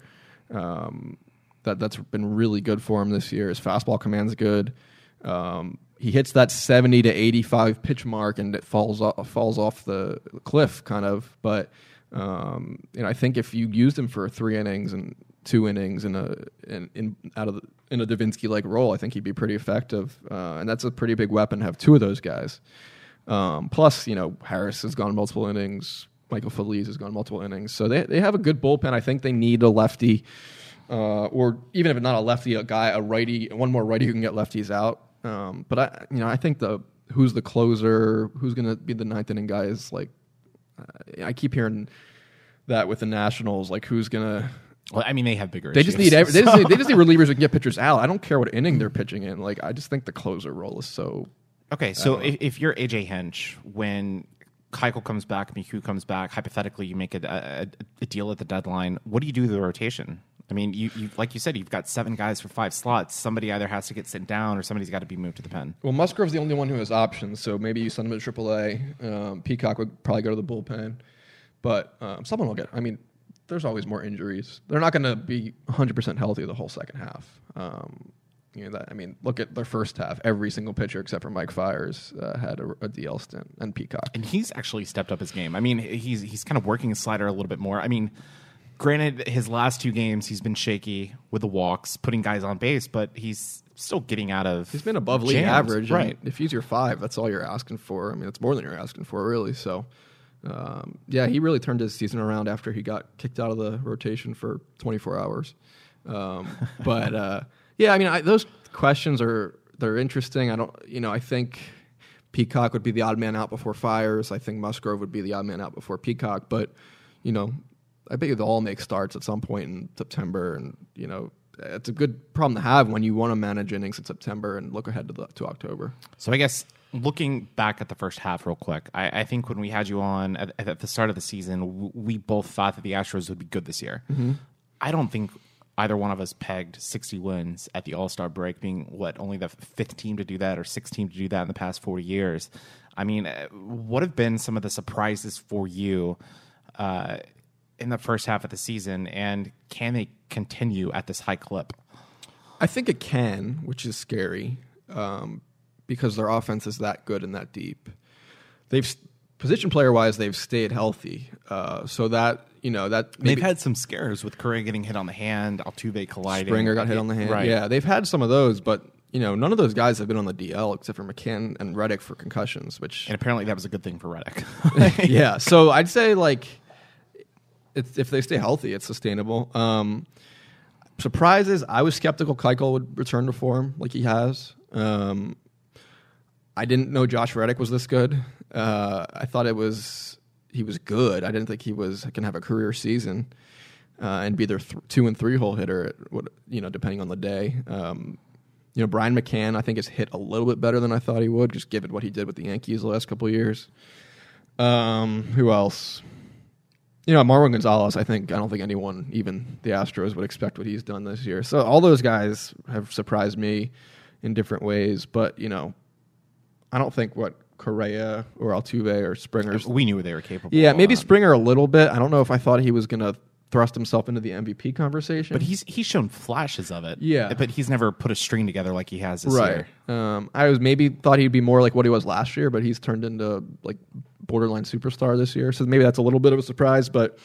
Um, that that's been really good for him this year. His fastball command's good. Um, he hits that seventy to eighty-five pitch mark, and it falls off, falls off the cliff, kind of. But um, know, I think if you used him for three innings and two innings in a in, in out of the, in a Devenski like role, I think he'd be pretty effective. Uh, and that's a pretty big weapon to have two of those guys. Um, plus, you know, Harris has gone multiple innings. Michael Feliz has gone multiple innings. So they they have a good bullpen. I think they need a lefty, uh, or even if not a lefty, a guy, a righty, one more righty who can get lefties out. Um, but I, you know, I think the who's the closer, who's going to be the ninth inning guy is like. Uh, I keep hearing that with the Nationals, like who's gonna. Well, I mean, they have bigger. They just need every, they, just need, they just need relievers who can get pitchers out. I don't care what inning they're pitching in. Like I just think the closer role is so Okay, so if, if you're AJ Hinch, when Keuchel comes back, McHugh comes back, hypothetically, you make a, a, a deal at the deadline. What do you do with the rotation? I mean, you, you like you said, you've got seven guys for five slots. Somebody either has to get sent down, or somebody's got to be moved to the pen. Well, Musgrove's the only one who has options, so maybe you send him to AAA. Um, Peacock would probably go to the bullpen, but um, someone will get. I mean, there's always more injuries. They're not going to be 100 percent healthy the whole second half. Um, you know that. I mean, look at their first half. Every single pitcher except for Mike Fiers uh, had a, a DL stint, and Peacock. And he's actually stepped up his game. I mean, he's he's kind of working his slider a little bit more. I mean, granted, his last two games he's been shaky with the walks, putting guys on base, but he's still getting out of. He's been above league jams. average, right? If he's your five, that's all you're asking for. I mean, it's more than you're asking for, really. So, um, yeah, he really turned his season around after he got kicked out of the rotation for 24 hours. Um, but uh, yeah, I mean, I, those questions are they're interesting. I don't, you know, I think Peacock would be the odd man out before Fiers. I think Musgrove would be the odd man out before Peacock. But you know, I bet you they'll all make starts at some point in September, and you know. It's a good problem to have when you want to manage innings in September and look ahead to, the, to October. So I guess looking back at the first half, real quick, I, I think when we had you on at, at the start of the season, we both thought that the Astros would be good this year. I don't think either one of us pegged 60 wins at the All Star break, being what only the fifth team to do that or sixth team to do that in the past 40 years. I mean, uh, what have been some of the surprises for you? Uh, in the first half of the season, and can they continue at this high clip? I think it can, which is scary um, because their offense is that good and that deep. They've position player wise, they've stayed healthy, uh, so that you know that maybe They've had some scares with Correa getting hit on the hand, Altuve colliding. Springer got hit on the hand. Right. Yeah, they've had some of those, but you know none of those guys have been on the DL except for McCann and Reddick for concussions, which And apparently that was a good thing for Reddick. yeah. So I'd say like, if they stay healthy, it's sustainable. Um, surprises. I was skeptical Keuchel would return to form like he has. Um, I didn't know Josh Reddick was this good. Uh, I thought it was he was good. I didn't think he was can have a career season uh, and be their th- two and three hole hitter. At what you know, depending on the day. Um, you know, Brian McCann, I think has hit a little bit better than I thought he would, just given what he did with the Yankees the last couple years. Um, who else? You know, Marwin Gonzalez. I think I don't think anyone, even the Astros, would expect what he's done this year. So all those guys have surprised me in different ways. But you know, I don't think what Correa or Altuve or Springer. we knew they were capable. Yeah, maybe Springer a little bit. I don't know if I thought he was going to thrust himself into the MVP conversation. But he's he's shown flashes of it. Yeah. But he's never put a string together like he has this right. year. Um, I was maybe thought he'd be more like what he was last year, but he's turned into like borderline superstar this year. So maybe that's a little bit of a surprise. But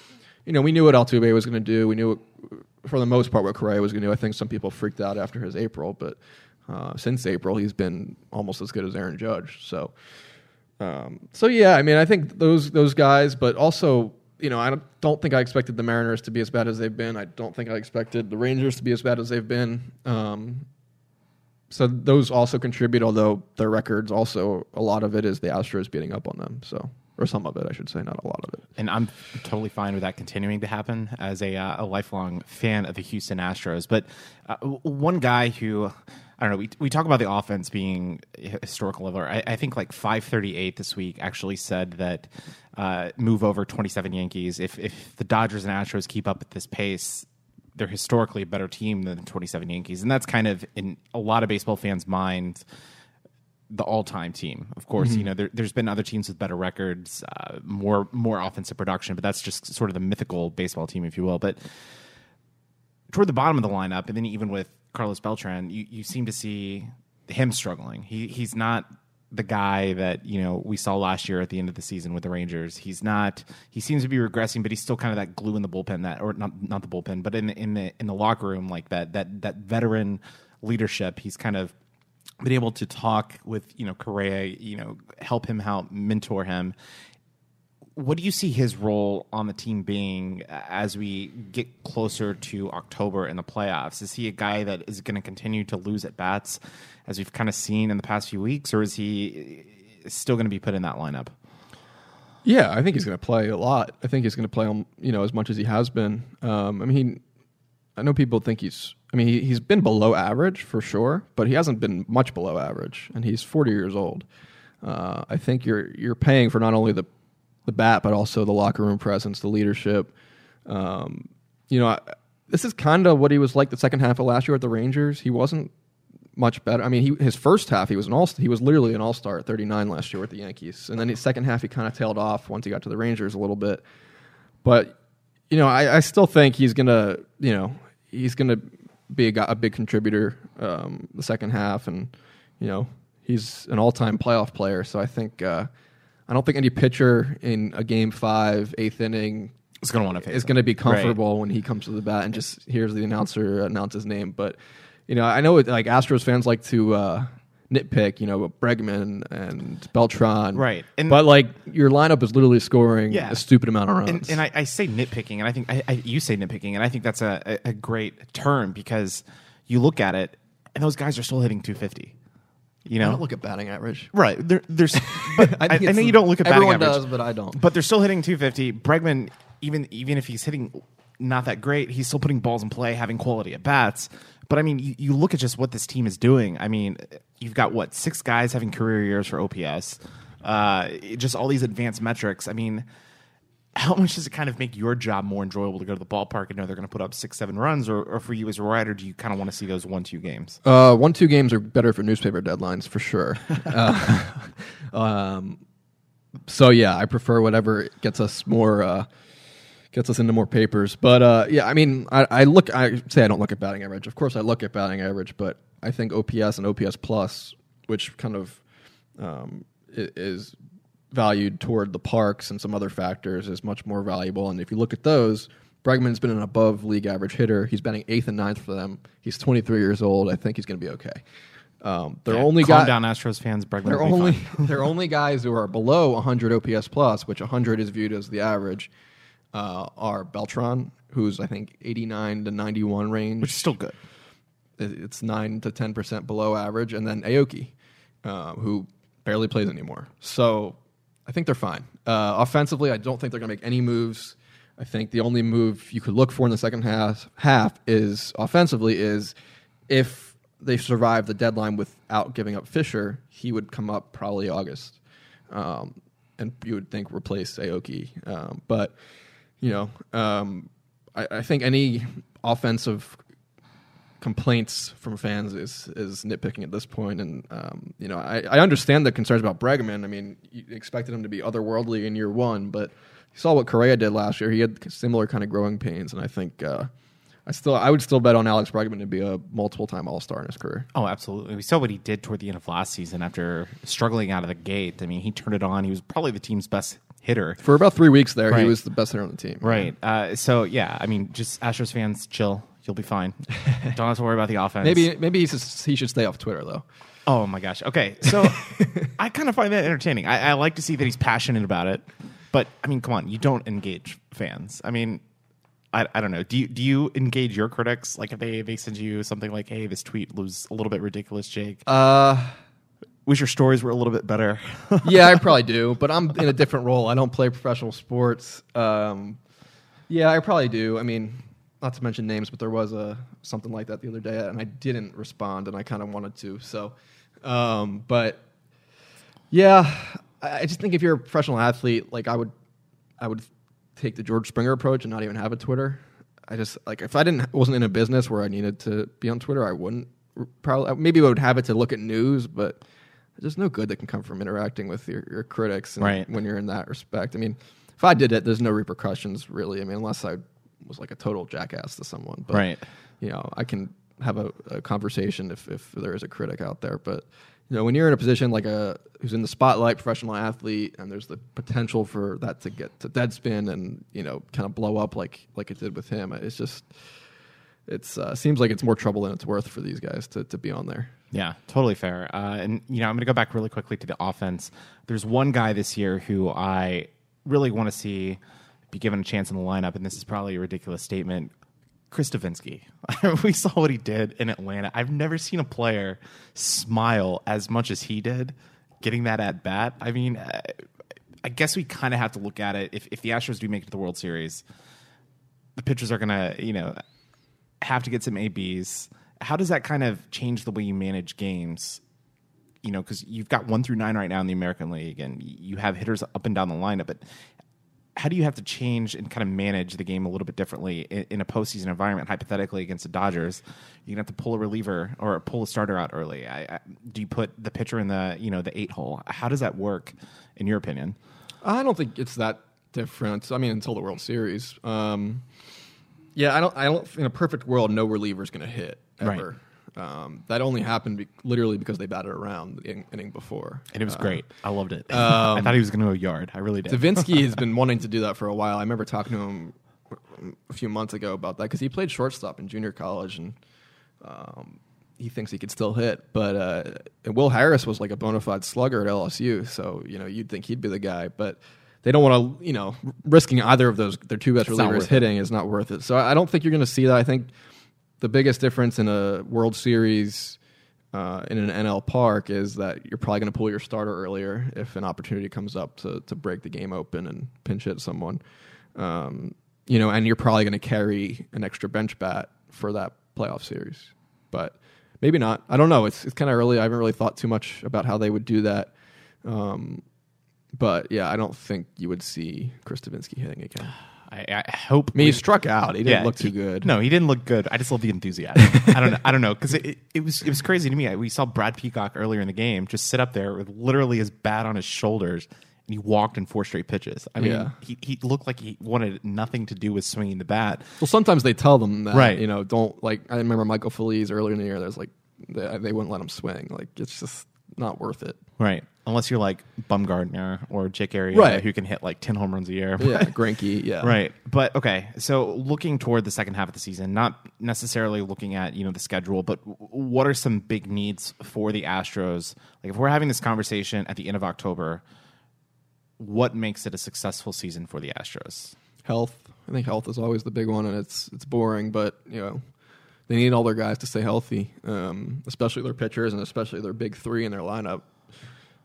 you know, we knew what Altuve was going to do. We knew what, for the most part what Correa was going to do. I think some people freaked out after his April, but uh, since April he's been almost as good as Aaron Judge. So. Um, so yeah, I mean, I think those those guys, but also, you know, I don't, think I expected the Mariners to be as bad as they've been. I don't think I expected the Rangers to be as bad as they've been. Um, so those also contribute. Although their records also a lot of it is the Astros beating up on them. So or some of it, I should say, not a lot of it. and I'm totally fine with that continuing to happen as a, uh, a lifelong fan of the Houston Astros. But uh, one guy who I don't know, we we talk about the offense being historical level. I, I think like 538 this week actually said that uh, move over 27 Yankees. If if the Dodgers and Astros keep up at this pace. They're historically a better team than the 27 Yankees, and that's kind of in a lot of baseball fans' minds the all-time team. Of course, Mm-hmm. you know there, there's been other teams with better records, uh, more more offensive production, but that's just sort of the mythical baseball team, if you will. But toward the bottom of the lineup, and then even with Carlos Beltran, you, you seem to see him struggling. He he's not the guy that you know we saw last year at the end of the season with the Rangers. He's not. He seems to be regressing, but he's still kind of that glue in the bullpen that, or not not the bullpen, but in the, in the in the locker room, like that that that veteran leadership. He's kind of been able to talk with you know Correa, you know, help him out, mentor him. What do you see his role on the team being as we get closer to October in the playoffs? Is he a guy that is going to continue to lose at bats, as we've kind of seen in the past few weeks, or is he still going to be put in that lineup? Yeah, I think he's going to play a lot. I think he's going to play you know as much as he has been. Um, I mean, I know people think he's. I mean, he, he's been below average for sure, but he hasn't been much below average, and he's 40 years old. Uh, I think you're you're paying for not only the the bat, but also the locker room presence, the leadership. Um, you know, I, this is kind of what he was like the second half of last year at the Rangers. He wasn't much better. I mean, he, his first half he was an all he was literally an all star at 39 last year with the Yankees, and then his second half he kind of tailed off once he got to the Rangers a little bit. But you know, I, I still think he's gonna you know he's gonna be a, a big contributor um, the second half, and you know he's an all time playoff player. So I think uh, I don't think any pitcher in a game five eighth inning is going to want to face is going to be Right. comfortable when he comes to the bat and just hears the announcer announce his name. But you know, I know it, like Astros fans like to uh, nitpick, you know, Bregman and Beltran, Right. And- but like your lineup is literally scoring Yeah. a stupid amount of runs. and, and I, I say nitpicking, and I think I, I, you say nitpicking, and I think that's a, a, a great term because you look at it, and those guys are still hitting 250. You know, I don't look at batting average. right? There, there's, but I, I, it's- know you don't look at batting everyone average, does, but I don't. But they're still hitting 250. Bregman, even even if he's hitting not that great, he's still putting balls in play, having quality at bats. But I mean, you, you look at just what this team is doing. I mean, you've got what six guys having career years for OPS, uh, just all these advanced metrics. I mean, how much does it kind of make your job more enjoyable to go to the ballpark and know they're going to put up six, seven runs, or, or for you as a writer, do you kind of want to see those one, two games? Uh, one two games are better for newspaper deadlines for sure. uh, um, so yeah, I prefer whatever gets us more uh, gets us into more papers. But uh, yeah, I mean, I, I look. I say I don't look at batting average. Of course, I look at batting average, but I think OPS and OPS plus, which kind of um, is valued toward the parks and some other factors, is much more valuable. And if you look at those. Bregman's been an above league average hitter. He's batting eighth and ninth for them. He's 23 years old. I think he's going to be okay. Um, they're Yeah, only calm guy- down, Astros fans. Bregman they're only they're only guys who are below 100 OPS plus, which 100 is viewed as the average. Uh, are Beltran, who's I think 89 to 91 range, which is still good. It's nine to 10 percent below average, and then Aoki, uh, who barely plays anymore. So I think they're fine. Uh, offensively, I don't think they're going to make any moves. I think the only move you could look for in the second half half is offensively is if they survive the deadline without giving up Fisher, he would come up probably August, um, and you would think replace Aoki. Um, but you know, um, I, I think any offensive complaints from fans is is nitpicking at this point, and um, you know I, I understand the concerns about Bregman. I mean, you expected him to be otherworldly in year one, but you saw what Correa did last year. He had similar kind of growing pains, and I think uh, I still I would still bet on Alex Bregman to be a multiple time All Star in his career. Oh, absolutely. We saw what he did toward the end of last season after struggling out of the gate. I mean, he turned it on. He was probably the team's best hitter. For about three weeks there, he was the best hitter on the team. Right. Uh, so, yeah, I mean, just Astros fans, chill. You'll be fine. Don't have to worry about the offense. Maybe maybe he should, he should stay off Twitter though. Oh, my gosh. Okay. So I kind of find that entertaining. I, I like to see that he's passionate about it. But, I mean, come on. You don't engage fans. I mean, I, I don't know. Do you do you engage your critics like if they they send you something like, "Hey, this tweet was a little bit ridiculous, Jake. Uh, Wish your stories were a little bit better." yeah, I probably do, but I'm in a different role. I don't play professional sports. Um, yeah, I probably do. I mean, not to mention names, but there was a something like that the other day, and I didn't respond, and I kind of wanted to. So, um, but yeah, I I just think if you're a professional athlete, like I would, I would take the George Springer approach and not even have a Twitter. I just like if I didn't wasn't in a business where I needed to be on Twitter, I wouldn't probably maybe I would have it to look at news, but there's no good that can come from interacting with your, your critics and Right. when you're in that respect. I mean, if I did it, there's no repercussions really. I mean, unless I was like a total jackass to someone. But, Right. You know, I can have a, a conversation if, if there is a critic out there. But you know, when you're in a position like a who's in the spotlight, professional athlete, and there's the potential for that to get to deadspin and you know kind of blow up like like it did with him, it's just it's uh, seems like it's more trouble than it's worth for these guys to to be on there. Yeah, totally fair. Uh, and you know, I'm going to go back really quickly to the offense. There's one guy this year who I really want to see be given a chance in the lineup, and this is probably a ridiculous statement. Chris Devenski. we saw what he did in Atlanta. I've never seen a player smile as much as he did getting that at bat. I mean, I guess we kind of have to look at it. If, if the Astros do make it to the World Series, the pitchers are going to, you know, have to get some ABs. How does that kind of change the way you manage games? You know, because you've got one through nine right now in the American League, and you have hitters up and down the lineup. But how do you have to change and kind of manage the game a little bit differently in, in a postseason environment? Hypothetically, against the Dodgers, you're gonna have to pull a reliever or pull a starter out early. I, I, do you put the pitcher in the you know the eight hole? How does that work, in your opinion? I don't think it's that different. I mean, until the World Series. Um, yeah, I don't. I don't. In a perfect world, no reliever's going to hit ever. Um, that only happened be- literally because they batted around the in- inning before. And it was great. I loved it. I thought he was going to go yard. I really did. Devenski has been wanting to do that for a while. I remember talking to him a few months ago about that because he played shortstop in junior college and um, he thinks he could still hit. But uh, and Will Harris was like a bona fide slugger at LSU, so you know you'd think he'd be the guy, but. They don't want to, you know, risking either of those their two best not relievers hitting is not worth it. So I don't think you're going to see that. I think the biggest difference in a World Series uh, in an NL park is that you're probably going to pull your starter earlier if an opportunity comes up to to break the game open and pinch hit someone. Um, you know, and you're probably going to carry an extra bench bat for that playoff series, but maybe not. I don't know. It's it's kind of early. I haven't really thought too much about how they would do that. Um, but yeah, I don't think you would see Chris Devenski hitting again. I, I hope. I mean, he struck out. He didn't look too he- good. No, he didn't look good. I just love the enthusiasm. I don't know. I don't know because it, it, it was it was crazy to me. We saw Brad Peacock earlier in the game just sit up there with literally his bat on his shoulders, and he walked in four straight pitches. I mean, Yeah. he, he looked like he wanted nothing to do with swinging the bat. Well, sometimes they tell them that, Right. You know, don't like. I remember Michael Feliz earlier in the year. There's like they, they wouldn't let him swing. Like it's just not worth it. Right. Unless you're like Bumgarner or Jake Arrieta, Right. who can hit like 10 home runs a year. Yeah, Greinke. Yeah, Right. But okay, so looking toward the second half of the season, not necessarily looking at, you know, the schedule, but w- what are some big needs for the Astros? Like if we're having this conversation at the end of October, what makes it a successful season for the Astros? Health. I think health is always the big one, and it's it's boring, but you know. They need all their guys to stay healthy, um, especially their pitchers and especially their big three in their lineup.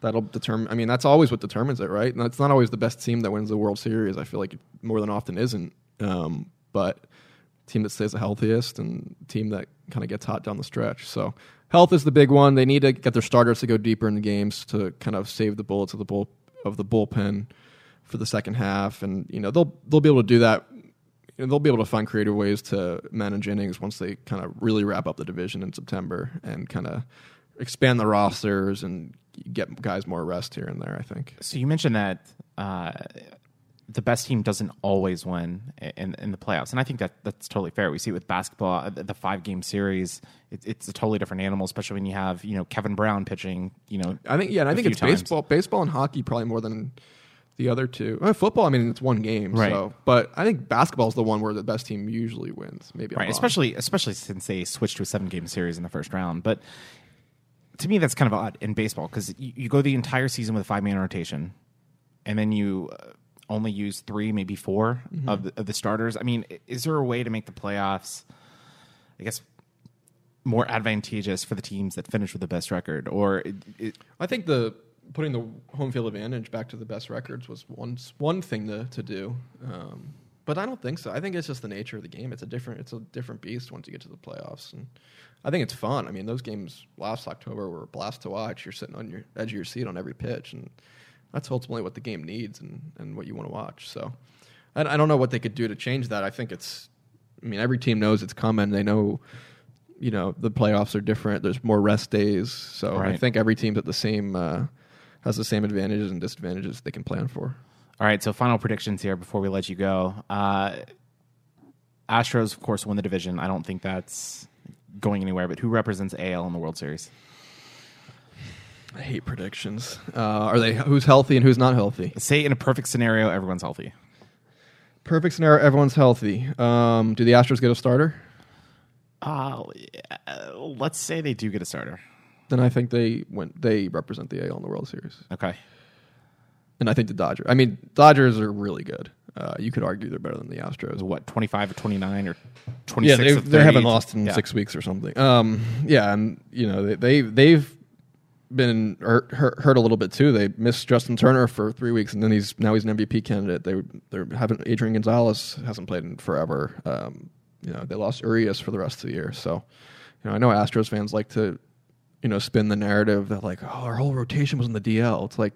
That'll determine. I mean, that's always what determines it, right? And it's not always the best team that wins the World Series. I feel like it more than often isn't. Um, but team that stays the healthiest and team that kind of gets hot down the stretch. So health is the big one. They need to get their starters to go deeper in the games to kind of save the bullets of the bull of the bullpen for the second half, and you know they'll they'll be able to do that. You know, they'll be able to find creative ways to manage innings once they kind of really wrap up the division in September and kind of expand the rosters and get guys more rest here and there. I think. So you mentioned that uh, the best team doesn't always win in, in the playoffs, and I think that that's totally fair. We see it with basketball, uh, the, five game series. It, it's a totally different animal, especially when you have you know Kevin Brown pitching. You know, I think yeah, and I think it's times. baseball, baseball and hockey probably more than the other two. Uh, football, I mean, it's one game, Right. so but I think basketball is the one where the best team usually wins. Maybe right? Especially especially since they switched to a seven game series in the first round. But to me, that's kind of odd in baseball because you, you go the entire season with a five man rotation, and then you uh, only use three, maybe 4 Mm-hmm. of, the, of the starters. I mean, is there a way to make the playoffs, I guess, more advantageous for the teams that finish with the best record? Or it, it, I think the putting the home field advantage back to the best records was one one thing to to do. Um, but I don't think so. I think it's just the nature of the game. It's a different it's a different beast once you get to the playoffs, and I think it's fun. I mean, those games last October were a blast to watch. You're sitting on your edge of your seat on every pitch, and that's ultimately what the game needs and, and what you want to watch. So I, I don't know what they could do to change that. I think it's. I mean, every team knows it's coming. They know you know the playoffs are different. There's more rest days, so I think every team's at the same uh, has the same advantages and disadvantages they can plan for. all right, so final predictions here before we let you go. Uh, Astros, of course, win the division. I don't think that's going anywhere, but who represents AL in the World Series? I hate predictions. Uh, are they who's healthy and who's not healthy? Say in a perfect scenario, everyone's healthy. Perfect scenario, everyone's healthy. Um, do the Astros get a starter? Uh, let's say they do get a starter. Then I think they went. They represent the AL in the World Series, Okay. And I think the Dodgers. I mean, Dodgers are really good. Uh, you could argue they're better than the Astros. What, 25 or 29 or Yeah, 26 they, they haven't lost in Yeah. six weeks or something. Um, yeah, and you know they, they they've been hurt, hurt hurt a little bit too. They missed Justin Turner for three weeks, and then he's now he's an MVP candidate. They they're having Adrian Gonzalez hasn't played in forever. Um, you know they lost Urias for the rest of the year. So you know I know Astros fans like to you know spin the narrative that like oh our whole rotation was in the DL. It's like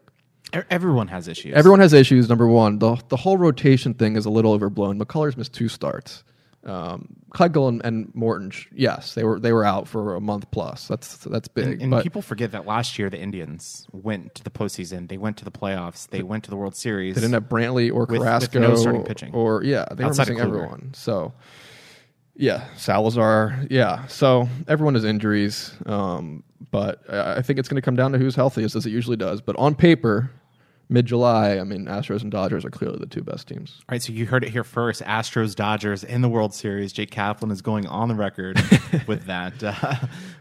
Everyone has issues. Everyone has issues. Number one, the the whole rotation thing is a little overblown. McCullers missed two starts. Um, Keuchel and, and Morton, yes, they were they were out for a month plus. That's that's big. And, and but people forget that last year the Indians went to the postseason. They went to the playoffs. They went to the World Series. they didn't have Brantley or With- with Carrasco no starting pitching. or yeah, they were Outside of missing everyone. So yeah, Salazar, yeah. So everyone has injuries, um, but I I think it's going to come down to who's healthiest, as it usually does. But on paper, mid July, I mean, Astros and Dodgers are clearly the two best teams. All right, so you heard it here first. Astros, Dodgers in the World Series. Jake Kaplan is going on the record with that. Uh,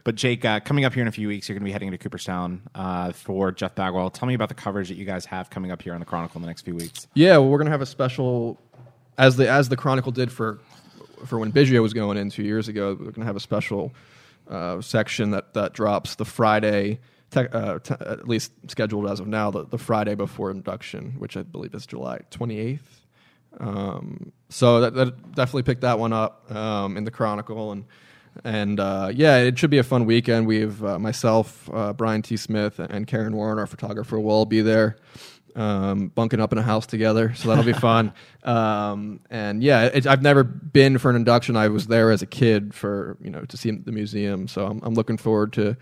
but Jake, uh, coming up here in a few weeks, you're going to be heading to Cooperstown uh, for Jeff Bagwell. Tell me about the coverage that you guys have coming up here on the Chronicle in the next few weeks. Yeah, well, we're gonna have a special, as the as the Chronicle did for for when Biggio was going in two years ago. We're gonna have a special uh, section that that drops the Friday, te- uh, te- at least scheduled as of now, the, the Friday before induction, which I believe is July twenty eighth. Um, so that, that definitely picked that one up um, in the Chronicle and. And uh, yeah, it should be a fun weekend. We have uh, myself, uh, Brian T. Smith, and Karen Warren, our photographer, will all be there, um, bunking up in a house together. So that'll be fun. Um, and yeah, it, I've never been for an induction. I was there as a kid for you know to see the museum. So I'm, I'm looking forward to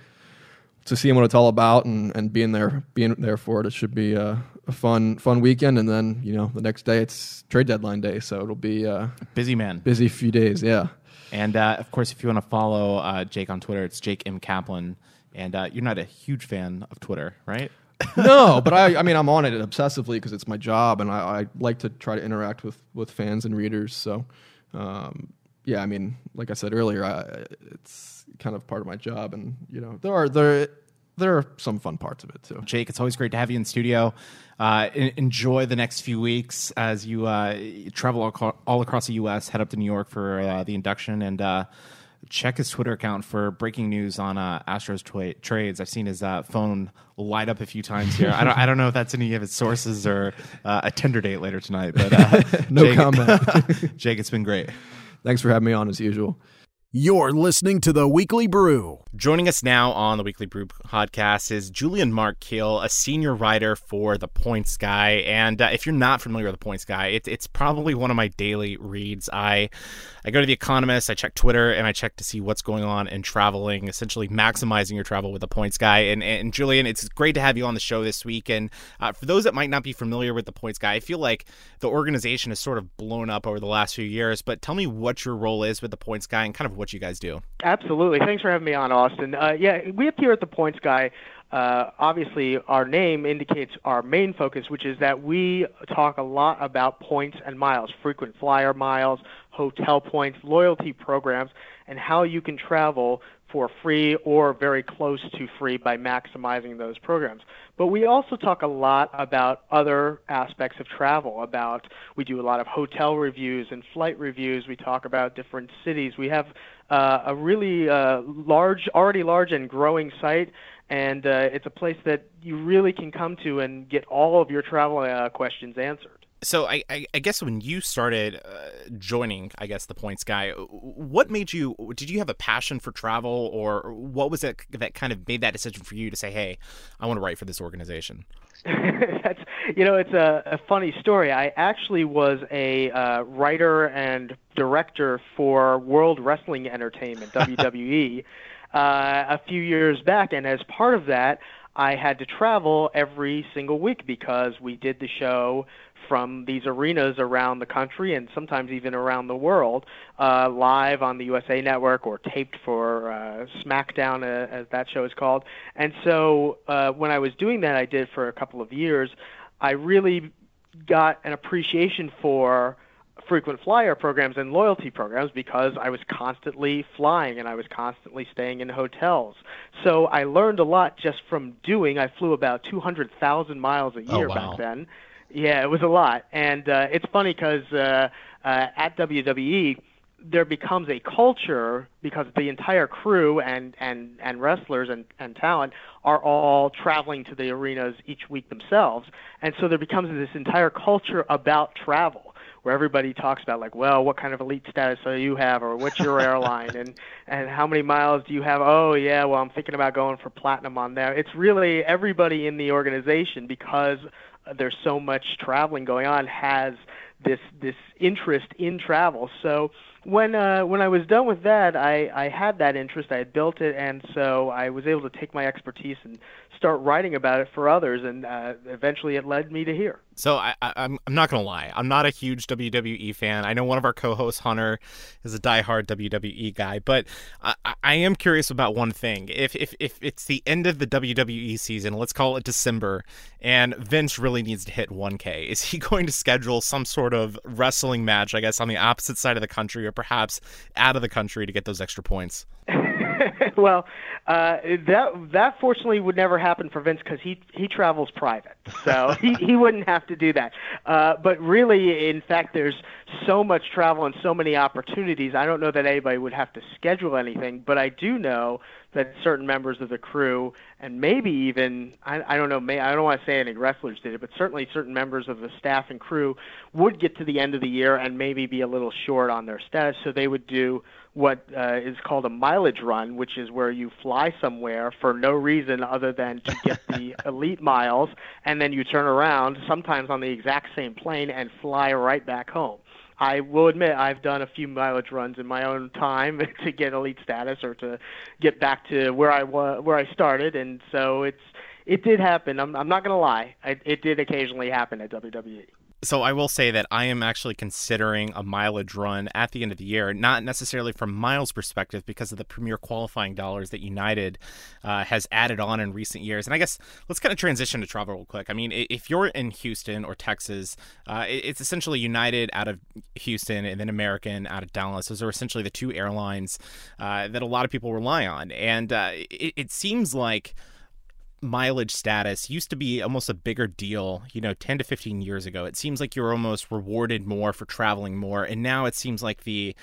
to seeing what it's all about and, and being there being there for it. It should be a, a fun fun weekend. And then you know the next day it's trade deadline day, so it'll be a Busy man. busy few days. Yeah. And uh, of course, if you want to follow uh, Jake on Twitter, it's Jake M. Kaplan. And uh, you're not a huge fan of Twitter, right? no, but I, I mean, I'm on it obsessively because it's my job, and I, I like to try to interact with, with fans and readers. So, um, yeah, I mean, like I said earlier, I, it's kind of part of my job, and you know, there are there there are some fun parts of it too. Jake, it's always great to have you in studio. Uh, enjoy the next few weeks as you uh, travel all, all across the U.S., head up to New York for uh, the induction, and uh, check his Twitter account for breaking news on uh, Astros twa- trades. I've seen his uh, phone light up a few times here. I don't, I don't know if that's any of his sources or uh, a tender date later tonight, but uh, No Jake- comment. Jake, it's been great. Thanks for having me on as usual. You're listening to The Weekly Brew. Joining us now on the Weekly Brew podcast is Julian Mark Kheel, a senior writer for The Points Guy. And uh, if you're not familiar with The Points Guy, it, it's probably one of my daily reads. I I go to The Economist, I check Twitter, and I check to see what's going on in traveling, essentially maximizing your travel with The Points Guy. And, and Julian, it's great to have you on the show this week. And uh, for those that might not be familiar with The Points Guy, I feel like the organization has sort of blown up over the last few years. But tell me what your role is with The Points Guy and kind of what you guys do. Absolutely. Thanks for having me on, Austin. Uh, yeah, we here at the Points Guy uh, obviously our name indicates our main focus, which is that we talk a lot about points and miles, frequent flyer miles, hotel points, loyalty programs, and how you can travel for free or very close to free by maximizing those programs. But we also talk a lot about other aspects of travel. About we do a lot of hotel reviews and flight reviews. We talk about different cities. We have uh, a really uh, large, already large and growing site, and uh, it's a place that you really can come to and get all of your travel uh, questions answered. So I, I, I, guess when you started uh, joining, I guess the points guy, what made you? Did you have a passion for travel, or what was it that kind of made that decision for you to say, "Hey, I want to write for this organization"? That's you know, it's a, a funny story. I actually was a uh, writer and director for World Wrestling Entertainment (WWE) uh, a few years back, and as part of that. I had to travel every single week because we did the show from these arenas around the country and sometimes even around the world, uh, live on the USA Network or taped for uh, SmackDown, uh, as that show is called. And so uh, when I was doing that, I did for a couple of years. I really got an appreciation for frequent flyer programs and loyalty programs because I was constantly flying and I was constantly staying in hotels. So I learned a lot just from doing. I flew about 200,000 miles a year oh, wow. back then. Yeah, it was a lot, and uh, it's funny because uh, uh, at WWE there becomes a culture because the entire crew and and and wrestlers and and talent are all traveling to the arenas each week themselves, and so there becomes this entire culture about travel where everybody talks about like, well, what kind of elite status do you have, or what's your airline, and and how many miles do you have? Oh yeah, well I'm thinking about going for platinum on there. It's really everybody in the organization because there's so much traveling going on has this this interest in travel. So when uh, when I was done with that, I, I had that interest. I had built it, and so I was able to take my expertise and start writing about it for others. And uh, eventually, it led me to here. So I, I, I'm I'm not gonna lie, I'm not a huge WWE fan. I know one of our co-hosts, Hunter, is a diehard WWE guy, but I, I am curious about one thing. If if if it's the end of the WWE season, let's call it December, and Vince really needs to hit 1K, is he going to schedule some sort of wrestling match? I guess on the opposite side of the country, or perhaps out of the country to get those extra points? well, uh, that that fortunately would never happen for Vince because he he travels private, so he he wouldn't have to do that. Uh, but really, in fact, there's so much travel and so many opportunities. I don't know that anybody would have to schedule anything, but I do know that certain members of the crew and maybe even I, I don't know may I don't want to say any wrestlers did it, but certainly certain members of the staff and crew would get to the end of the year and maybe be a little short on their status, so they would do what uh, is called a mileage run, which is where you fly somewhere for no reason other than to get the elite miles, and then you turn around, sometimes on the exact same plane, and fly right back home. I will admit I've done a few mileage runs in my own time to get elite status or to get back to where I was, where I started, and so it's it did happen. I'm I'm not gonna lie, it, it did occasionally happen at WWE so I will say that I am actually considering a mileage run at the end of the year, not necessarily from miles perspective because of the premier qualifying dollars that United uh, has added on in recent years. And I guess let's kind of transition to travel real quick. I mean, if you're in Houston or Texas, uh, it's essentially United out of Houston and then American out of Dallas. Those are essentially the two airlines uh, that a lot of people rely on, and uh, it, it seems like mileage status used to be almost a bigger deal, you know, 10 to 15 years ago. It seems like you're almost rewarded more for traveling more. And now it seems like the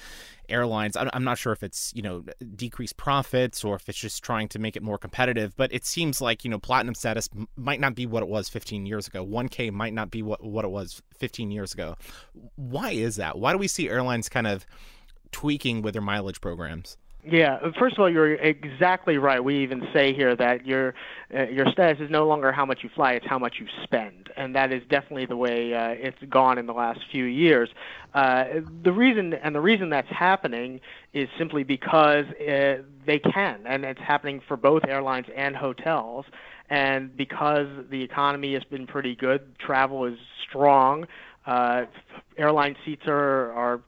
airlines, I'm not sure if it's, you know, decreased profits or if it's just trying to make it more competitive, but it seems like, you know, platinum status might not be what it was 15 years ago. 1K might not be what, what it was 15 years ago. Why is that? Why do we see airlines kind of tweaking with their mileage programs? Yeah, first of all, you're exactly right. We even say here that your uh, your status is no longer how much you fly; it's how much you spend, and that is definitely the way uh, it's gone in the last few years. Uh, the reason and the reason that's happening is simply because uh, they can, and it's happening for both airlines and hotels. And because the economy has been pretty good, travel is strong. Uh, airline seats are are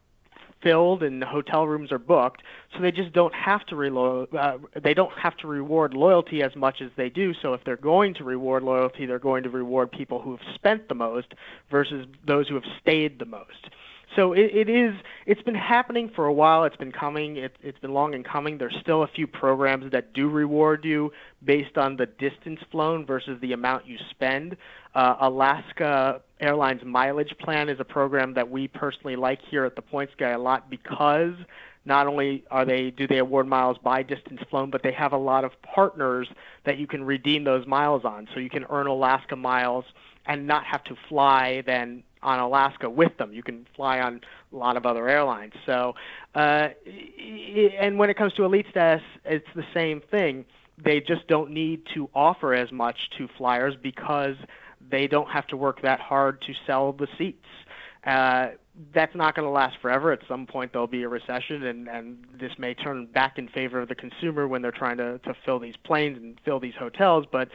filled and hotel rooms are booked, so they just don't have to relo- uh, they don't have to reward loyalty as much as they do. So if they're going to reward loyalty, they're going to reward people who have spent the most versus those who have stayed the most. So it, it is. It's been happening for a while. It's been coming. It, it's been long in coming. There's still a few programs that do reward you based on the distance flown versus the amount you spend. Uh, Alaska Airlines mileage plan is a program that we personally like here at the Points Guy a lot because not only are they do they award miles by distance flown, but they have a lot of partners that you can redeem those miles on. So you can earn Alaska miles and not have to fly then on Alaska with them. You can fly on a lot of other airlines. So, uh, and when it comes to elite status, it's the same thing. They just don't need to offer as much to flyers because they don't have to work that hard to sell the seats. Uh, that's not going to last forever. At some point, there'll be a recession, and, and this may turn back in favor of the consumer when they're trying to, to fill these planes and fill these hotels. But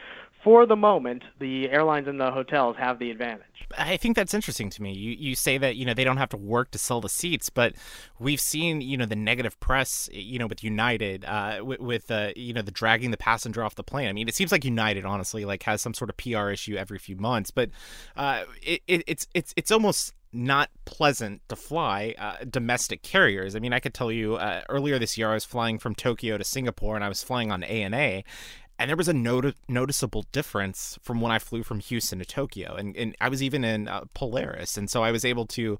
for the moment, the airlines and the hotels have the advantage. I think that's interesting to me. You you say that you know they don't have to work to sell the seats, but we've seen you know the negative press you know with United uh, with, with uh, you know the dragging the passenger off the plane. I mean, it seems like United honestly like has some sort of PR issue every few months, but uh, it, it, it's it's it's almost not pleasant to fly uh, domestic carriers. I mean, I could tell you uh, earlier this year I was flying from Tokyo to Singapore and I was flying on ANA, and there was a not- noticeable difference from when I flew from Houston to Tokyo, and, and I was even in uh, Polaris, and so I was able to,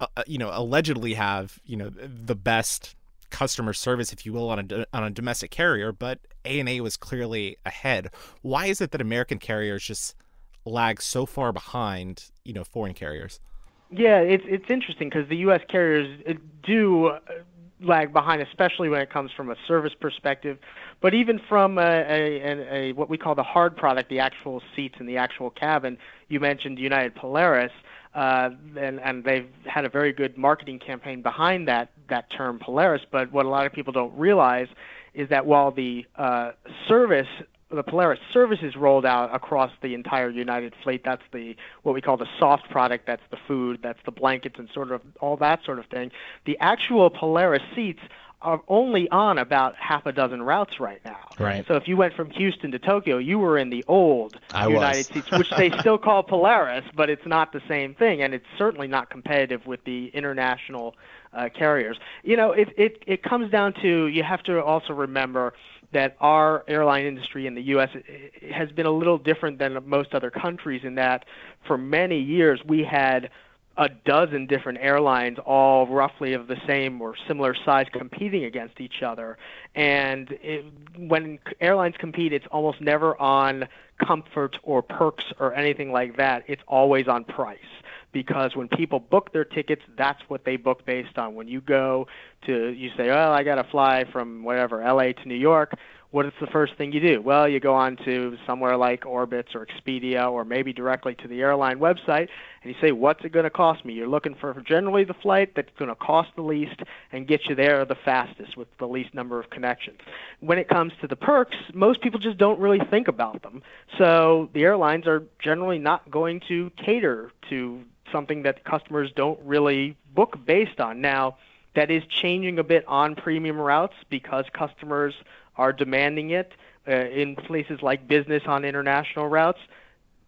uh, uh you know, allegedly have you know the best customer service, if you will, on a on a domestic carrier, but ANA was clearly ahead. Why is it that American carriers just lag so far behind, you know, foreign carriers? Yeah, it's it's interesting because the U.S. carriers uh, do uh, lag behind, especially when it comes from a service perspective. But even from a, a, a, a what we call the hard product, the actual seats in the actual cabin, you mentioned United Polaris, uh, and, and they've had a very good marketing campaign behind that that term Polaris. But what a lot of people don't realize is that while the uh, service the Polaris services rolled out across the entire United fleet. That's the what we call the soft product. That's the food. That's the blankets and sort of all that sort of thing. The actual Polaris seats are only on about half a dozen routes right now. Right. So if you went from Houston to Tokyo, you were in the old I United seats, which they still call Polaris, but it's not the same thing, and it's certainly not competitive with the international uh, carriers. You know, it, it it comes down to you have to also remember that our airline industry in the U.S. Eh, eh, has been a little different than most other countries in that for many years we had a dozen different airlines, all roughly of the same or similar size, competing against each other. And it, when airlines compete, it's almost never on comfort or perks or anything like that. It's always on price because when people book their tickets, that's what they book based on. When you go to, you say, well, I got to fly from whatever, LA to New York. What is the first thing you do? Well, you go on to somewhere like Orbitz or Expedia or maybe directly to the airline website and you say, what's it going to cost me? You're looking for generally the flight that's going to cost the least and get you there the fastest with the least number of connections. When it comes to the perks, most people just don't really think about them. So the airlines are generally not going to cater to something that customers don't really book based on. Now, that is changing a bit on premium routes because customers are demanding it. Uh, in places like business on international routes,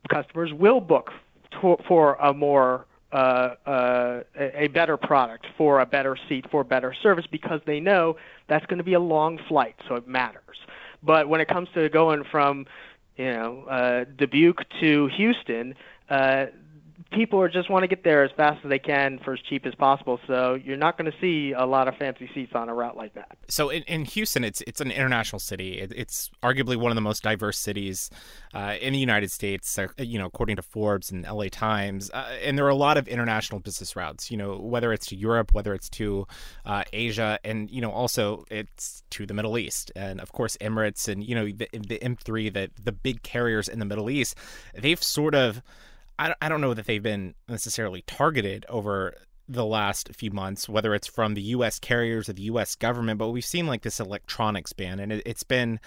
customers will book to, for a more uh, uh, a better product, for a better seat, for better service, because they know that's going to be a long flight, so it matters. But when it comes to going from, you know, uh, Dubuque to Houston, uh, people are just want to get there as fast as they can for as cheap as possible. So you're not going to see a lot of fancy seats on a route like that. So in, in Houston, it's it's an international city. It, it's arguably one of the most diverse cities uh, in the United States. Uh, you know, according to Forbes and LA Times, uh, and there are a lot of international business routes. You know, whether it's to Europe, whether it's to uh, Asia, and you know also it's to the Middle East, and of course Emirates, and you know the, the M3, the the big carriers in the Middle East. They've sort of I, I don't know that they've been necessarily targeted over the last few months, whether it's from the U.S. carriers or the U.S. government, but we've seen like this electronics ban, and it, has been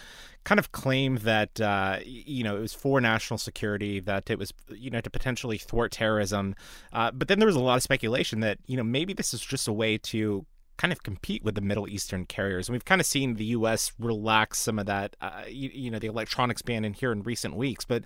kind of claimed that uh, you know it was for national security, that it was you know to potentially thwart terrorism. Uh, but then there was a lot of speculation that you know maybe this is just a way to kind of compete with the Middle Eastern carriers. And we've kind of seen the U.S. relax some of that, uh, you, you, know, the electronics ban in here in recent weeks. But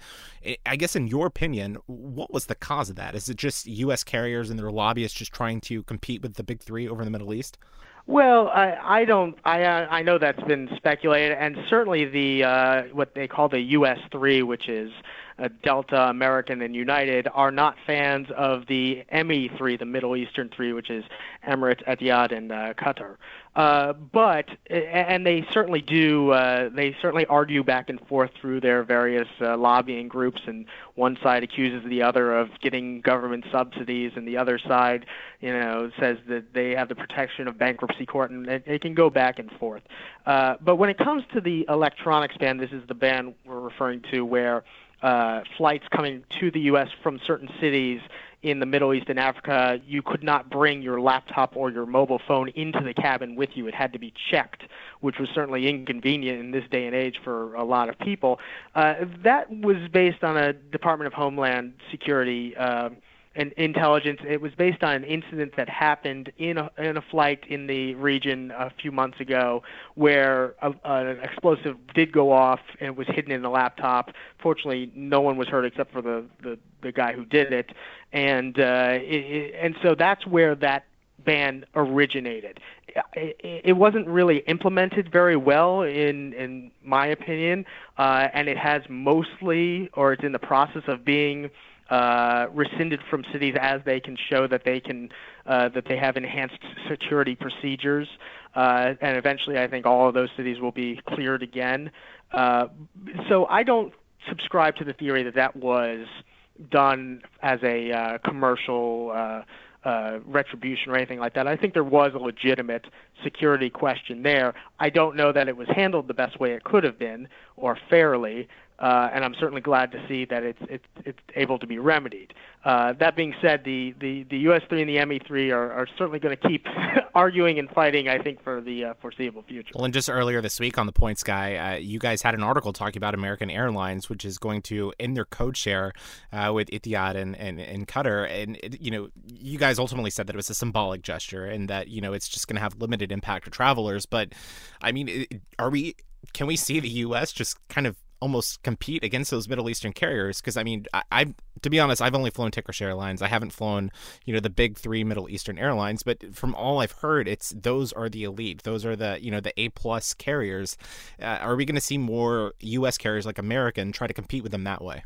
I guess, in your opinion, what was the cause of that? Is it just U.S. carriers and their lobbyists just trying to compete with the big three over in the Middle East? Well, I, I don't. I uh, I know that's been speculated, and certainly the uh, what they call the US three, which is uh, Delta, American, and United, are not fans of the ME3, the Middle Eastern three, which is Emirates, Etihad, and uh, Qatar. Uh, but and they certainly do. Uh, they certainly argue back and forth through their various uh, lobbying groups, and one side accuses the other of getting government subsidies, and the other side, you know, says that they have the protection of bankruptcy court, and it, it can go back and forth. Uh, but when it comes to the electronics ban, this is the ban we're referring to, where uh, flights coming to the U.S. from certain cities in the Middle East and Africa, you could not bring your laptop or your mobile phone into the cabin with you. It had to be checked, which was certainly inconvenient in this day and age for a lot of people. Uh, that was based on a Department of Homeland Security. Uh, and intelligence. It was based on an incident that happened in a, in a flight in the region a few months ago, where a, an explosive did go off and was hidden in the laptop. Fortunately, no one was hurt except for the the, the guy who did it, and uh, it, and so that's where that ban originated. It, it wasn't really implemented very well, in in my opinion, uh, and it has mostly, or it's in the process of being uh, rescinded from cities as they can show that they can uh, that they have enhanced security procedures, uh, and eventually, I think all of those cities will be cleared again. Uh, so I don't subscribe to the theory that that was done as a uh, commercial. Uh, uh, retribution or anything like that. I think there was a legitimate security question there. I don't know that it was handled the best way it could have been or fairly, uh, and I'm certainly glad to see that it's it's, it's able to be remedied. Uh, that being said, the, the, the US3 and the ME3 are, are certainly going to keep arguing and fighting, I think, for the uh, foreseeable future. Well, and just earlier this week on the Points Guy, uh, you guys had an article talking about American Airlines, which is going to end their code share uh, with Etihad and, and, and Qatar. And, it, you know, you guys ultimately said that it was a symbolic gesture and that, you know, it's just going to have limited impact for travelers. But, I mean, are we can we see the U.S. just kind of almost compete against those Middle Eastern carriers because I mean I, I, to be honest I've only flown Turkish Airlines I haven't flown you know the big three Middle Eastern airlines but from all I've heard it's those are the elite those are the you know the A plus carriers uh, are we going to see more U.S. carriers like American try to compete with them that way?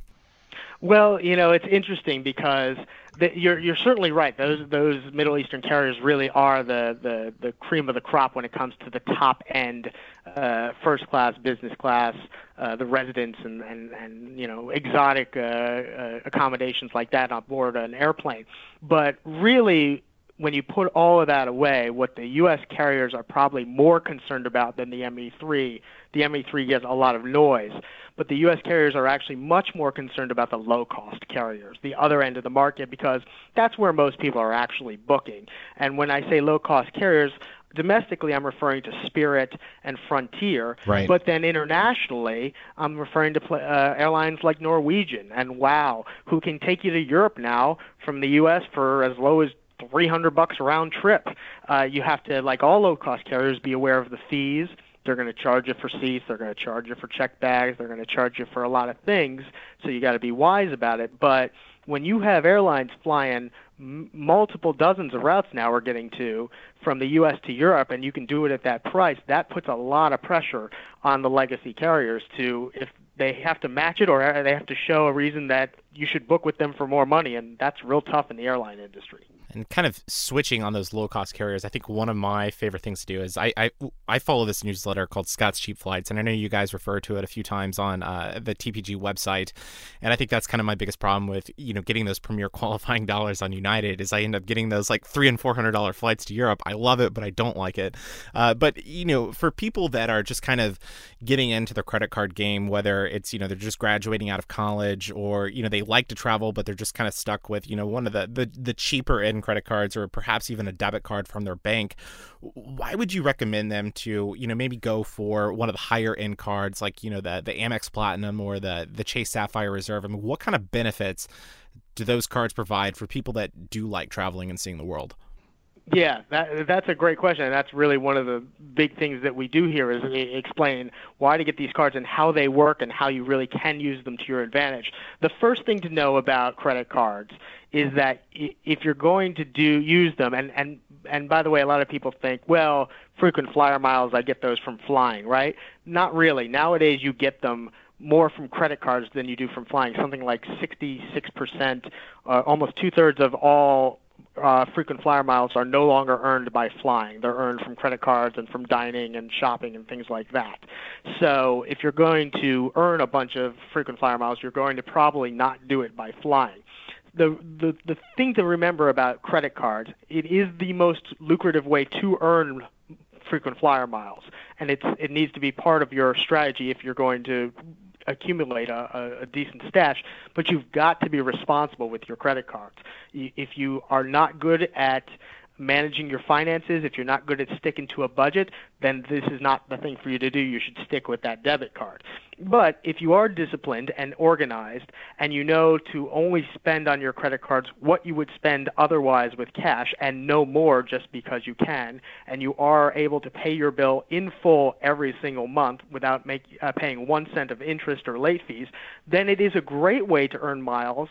Well, you know, it's interesting because the, you're you're certainly right. Those those Middle Eastern carriers really are the the the cream of the crop when it comes to the top end, uh, first class, business class, uh, the residents and and and you know exotic uh, uh, accommodations like that on board an airplane. But really, when you put all of that away, what the U.S. carriers are probably more concerned about than the ME3. The ME3 gets a lot of noise, but the U.S. carriers are actually much more concerned about the low-cost carriers, the other end of the market, because that's where most people are actually booking. And when I say low-cost carriers, domestically I'm referring to Spirit and Frontier, right. but then internationally I'm referring to uh, airlines like Norwegian and WOW, who can take you to Europe now from the U.S. for as low as 300 bucks round trip. Uh, you have to, like all low cost carriers, be aware of the fees. They're going to charge you for seats. They're going to charge you for check bags. They're going to charge you for a lot of things. So you got to be wise about it. But when you have airlines flying multiple dozens of routes now we're getting to from the U.S. to Europe, and you can do it at that price, that puts a lot of pressure on the legacy carriers to if they have to match it or uh, they have to show a reason that you should book with them for more money, and that's real tough in the airline industry and kind of switching on those low cost carriers, I think one of my favorite things to do is I, I, I follow this newsletter called Scott's Cheap Flights, and I know you guys refer to it a few times on uh, the TPG website, and I think that's kind of my biggest problem with you know getting those premier qualifying dollars on United is I end up getting those like three and four hundred dollar flights to Europe. I love it, but I don't like it. Uh, but you know, for people that are just kind of getting into the credit card game, whether it's you know they're just graduating out of college or you know they like to travel but they're just kind of stuck with you know one of the the, the cheaper end credit cards or perhaps even a debit card from their bank, why would you recommend them to, you know, maybe go for one of the higher end cards like, you know, the the Amex Platinum or the the Chase Sapphire Reserve? I mean, what kind of benefits do those cards provide for people that do like traveling and seeing the world? Yeah, that, that's a great question, and that's really one of the big things that we do here is explain why to get these cards and how they work and how you really can use them to your advantage. The first thing to know about credit cards is that if you're going to do use them, and and and by the way, a lot of people think, well, frequent flyer miles, I get those from flying, right? Not really. Nowadays, you get them more from credit cards than you do from flying. Something like 66%, uh, almost two thirds of all uh, frequent flyer miles are no longer earned by flying. They're earned from credit cards and from dining and shopping and things like that. So if you're going to earn a bunch of frequent flyer miles, you're going to probably not do it by flying. The, the the thing to remember about credit cards, it is the most lucrative way to earn frequent flyer miles, and it's it needs to be part of your strategy if you're going to accumulate a, a, decent stash, but you've got to be responsible with your credit cards. If you are not good at managing your finances, if you're not good at sticking to a budget, then this is not the thing for you to do. You should stick with that debit card. But if you are disciplined and organized and you know to only spend on your credit cards what you would spend otherwise with cash and no more just because you can, and you are able to pay your bill in full every single month without make, uh, paying one cent of interest or late fees, then it is a great way to earn miles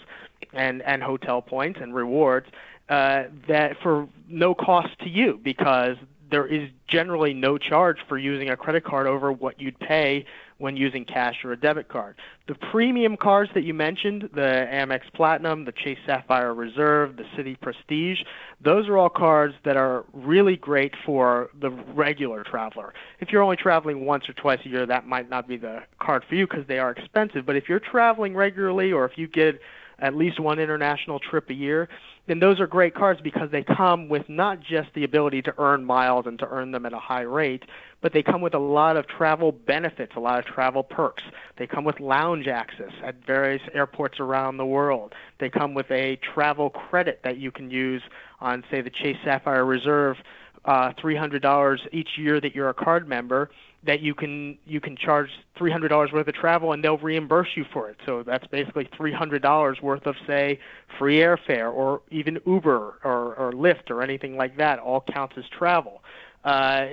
and, and hotel points and rewards uh, that for no cost to you because there is generally no charge for using a credit card over what you'd pay when using cash or a debit card. The premium cards that you mentioned, the Amex Platinum, the Chase Sapphire Reserve, the Citi Prestige, those are all cards that are really great for the regular traveler. If you're only traveling once or twice a year, that might not be the card for you because they are expensive. But if you're traveling regularly or if you get at least one international trip a year, then those are great cards because they come with not just the ability to earn miles and to earn them at a high rate, but they come with a lot of travel benefits, a lot of travel perks. They come with lounge access at various airports around the world. They come with a travel credit that you can use on, say, the Chase Sapphire Reserve, uh, $300 each year that you're a card member that you can you can charge three hundred dollars worth of travel and they'll reimburse you for it. So that's basically three hundred dollars worth of say free airfare or even Uber or, or Lyft or anything like that. All counts as travel. Uh,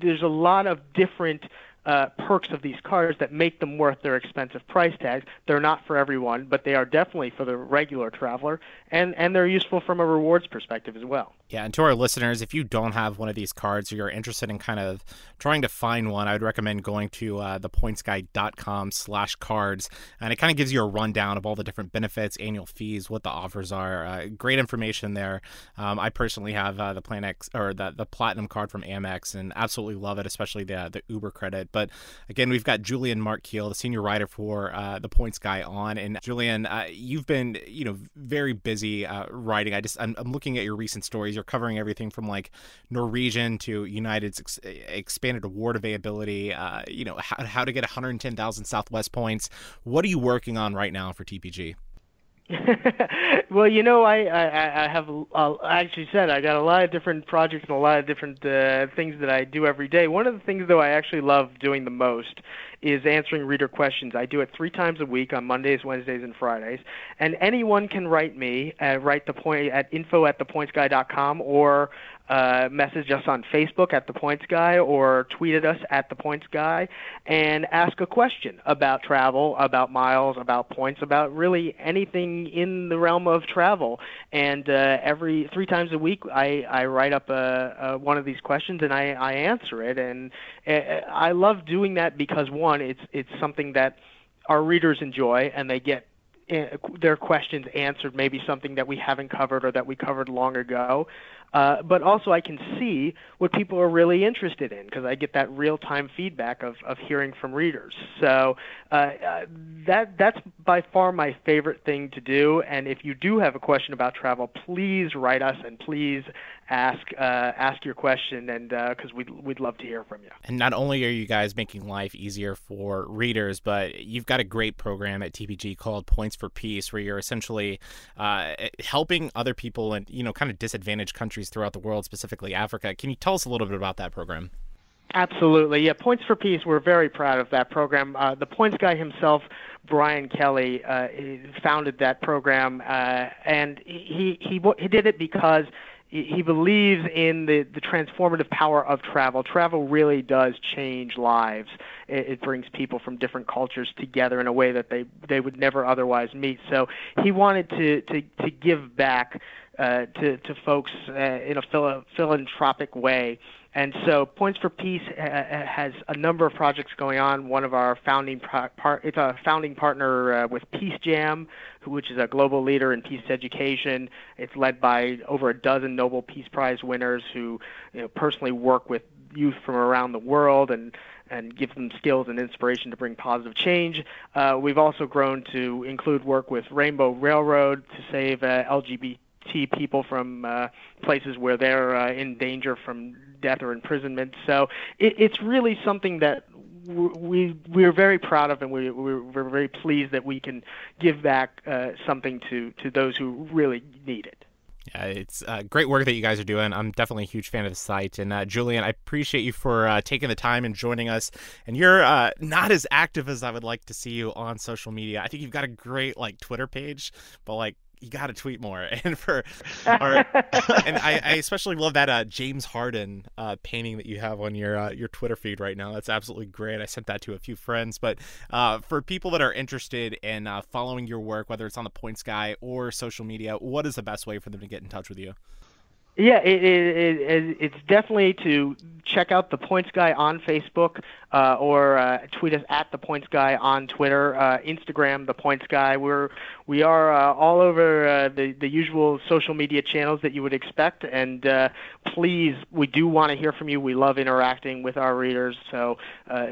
there's a lot of different uh, perks of these cars that make them worth their expensive price tags. They're not for everyone, but they are definitely for the regular traveler, and and they're useful from a rewards perspective as well. Yeah, and to our listeners, if you don't have one of these cards or you're interested in kind of trying to find one, I would recommend going to uh, thepointsguy.com slash cards. And it kind of gives you a rundown of all the different benefits, annual fees, what the offers are. Uh, great information there. Um, I personally have uh, the Plan X or the, the Platinum card from Amex and absolutely love it, especially the, the Uber credit. But again, we've got Julian Mark Kheel, the senior writer for uh, the Points Guy on. And Julian, uh, you've been, you know, very busy uh, writing. I just, I'm, I'm looking at your recent stories you're covering everything from like Norwegian to United's ex- expanded award availability. Uh, you know how, how to get 110,000 Southwest points. What are you working on right now for TPG? well, you know, I I, I have uh, actually said I got a lot of different projects and a lot of different uh, things that I do every day. One of the things, though, I actually love doing the most is answering reader questions. I do it three times a week on Mondays, Wednesdays, and Fridays. And anyone can write me, uh, write the point at info at thepointsguy.com or uh, message us on Facebook at The Points Guy or tweet at us at The Points Guy and ask a question about travel, about miles, about points, about really anything in the realm of travel. And uh, every three times a week, I, I write up a, a, one of these questions and I, I answer it. And uh, I love doing that because one, it's it's something that our readers enjoy and they get uh, their questions answered, maybe something that we haven't covered or that we covered long ago. Uh, but also I can see what people are really interested in because I get that real-time feedback of, of hearing from readers. So uh, uh, that that's by far my favorite thing to do. And if you do have a question about travel, please write us and please ask uh, ask your question, and because uh, we'd we'd love to hear from you. And not only are you guys making life easier for readers, but you've got a great program at TPG called Points for Peace, where you're essentially uh, helping other people in you know kind of disadvantaged countries throughout the world, specifically Africa. Can you tell us a little bit about that program? Absolutely. Yeah, Points for Peace, we're very proud of that program. Uh, the Points guy himself, Brian Kelly, uh, founded that program, uh, and he, he, he did it because he believes in the, the transformative power of travel. Travel really does change lives. It, it brings people from different cultures together in a way that they they would never otherwise meet. So he wanted to to, to give back uh, to to folks uh, in a philo- philanthropic way. And so, Points for Peace has a number of projects going on. One of our founding pro- part, it's a founding partner uh, with Peace Jam, which is a global leader in peace education. It's led by over a dozen Nobel Peace Prize winners who you know, personally work with youth from around the world and and give them skills and inspiration to bring positive change. Uh, we've also grown to include work with Rainbow Railroad to save uh, LGBT people from uh, places where they're uh, in danger from death or imprisonment. So it, it's really something that we we're very proud of, and we, we're, we're very pleased that we can give back uh, something to to those who really need it. Yeah, it's uh, great work that you guys are doing. I'm definitely a huge fan of the site. And uh, Julian, I appreciate you for uh, taking the time and joining us. And you're uh, not as active as I would like to see you on social media. I think you've got a great like Twitter page, but like you got to tweet more. And for our, and I, I, especially love that uh, James Harden uh, painting that you have on your uh, your Twitter feed right now. That's absolutely great. I sent that to a few friends. But uh, for people that are interested in uh, following your work, whether it's on the Points Guy or social media, what is the best way for them to get in touch with you? Yeah, it, it, it, it's definitely to check out the Points Guy on Facebook uh, or uh, tweet us at the Points Guy on Twitter, uh, Instagram, the Points Guy. We're we are uh, all over uh, the the usual social media channels that you would expect. And uh, please, we do want to hear from you. We love interacting with our readers, so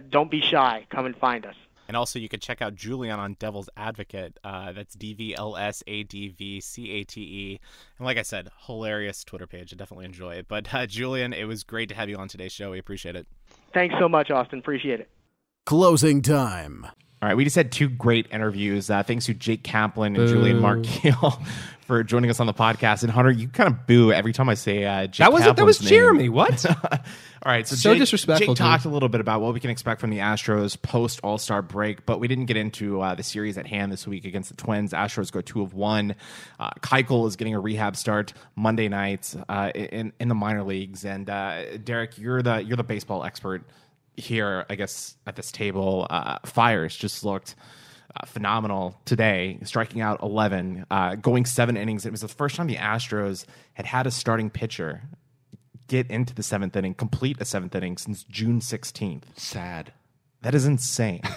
don't be shy. Come and find us. And also, you can check out Julian on Devil's Advocate. Uh, that's D V L S A D V C A T E. And like I said, hilarious Twitter page. I definitely enjoy it. But uh, Julian, it was great to have you on today's show. We appreciate it. Thanks so much, Austin. Appreciate it. Closing time. All right, we just had two great interviews. Uh, thanks to Jake Kaplan and Julian Mark Kheel for joining us on the podcast. And Hunter, you kind of boo every time I say uh, Jake That was that was Kaplan's name. Jeremy. What? All right, so, So Jake, disrespectful, Jake dude. talked a little bit about what we can expect from the Astros post All Star break, but we didn't get into uh, the series at hand this week against the Twins. Astros go two of one. Uh, Keuchel is getting a rehab start Monday night uh, in in the minor leagues, and uh, Derek, you're the you're the baseball expert here, I guess, at this table. Uh, Fiers just looked. Uh, phenomenal today, striking out 11, uh, going seven innings. It was the first time the Astros had had a starting pitcher get into the seventh inning, complete a seventh inning since June 16th. Sad. That is insane.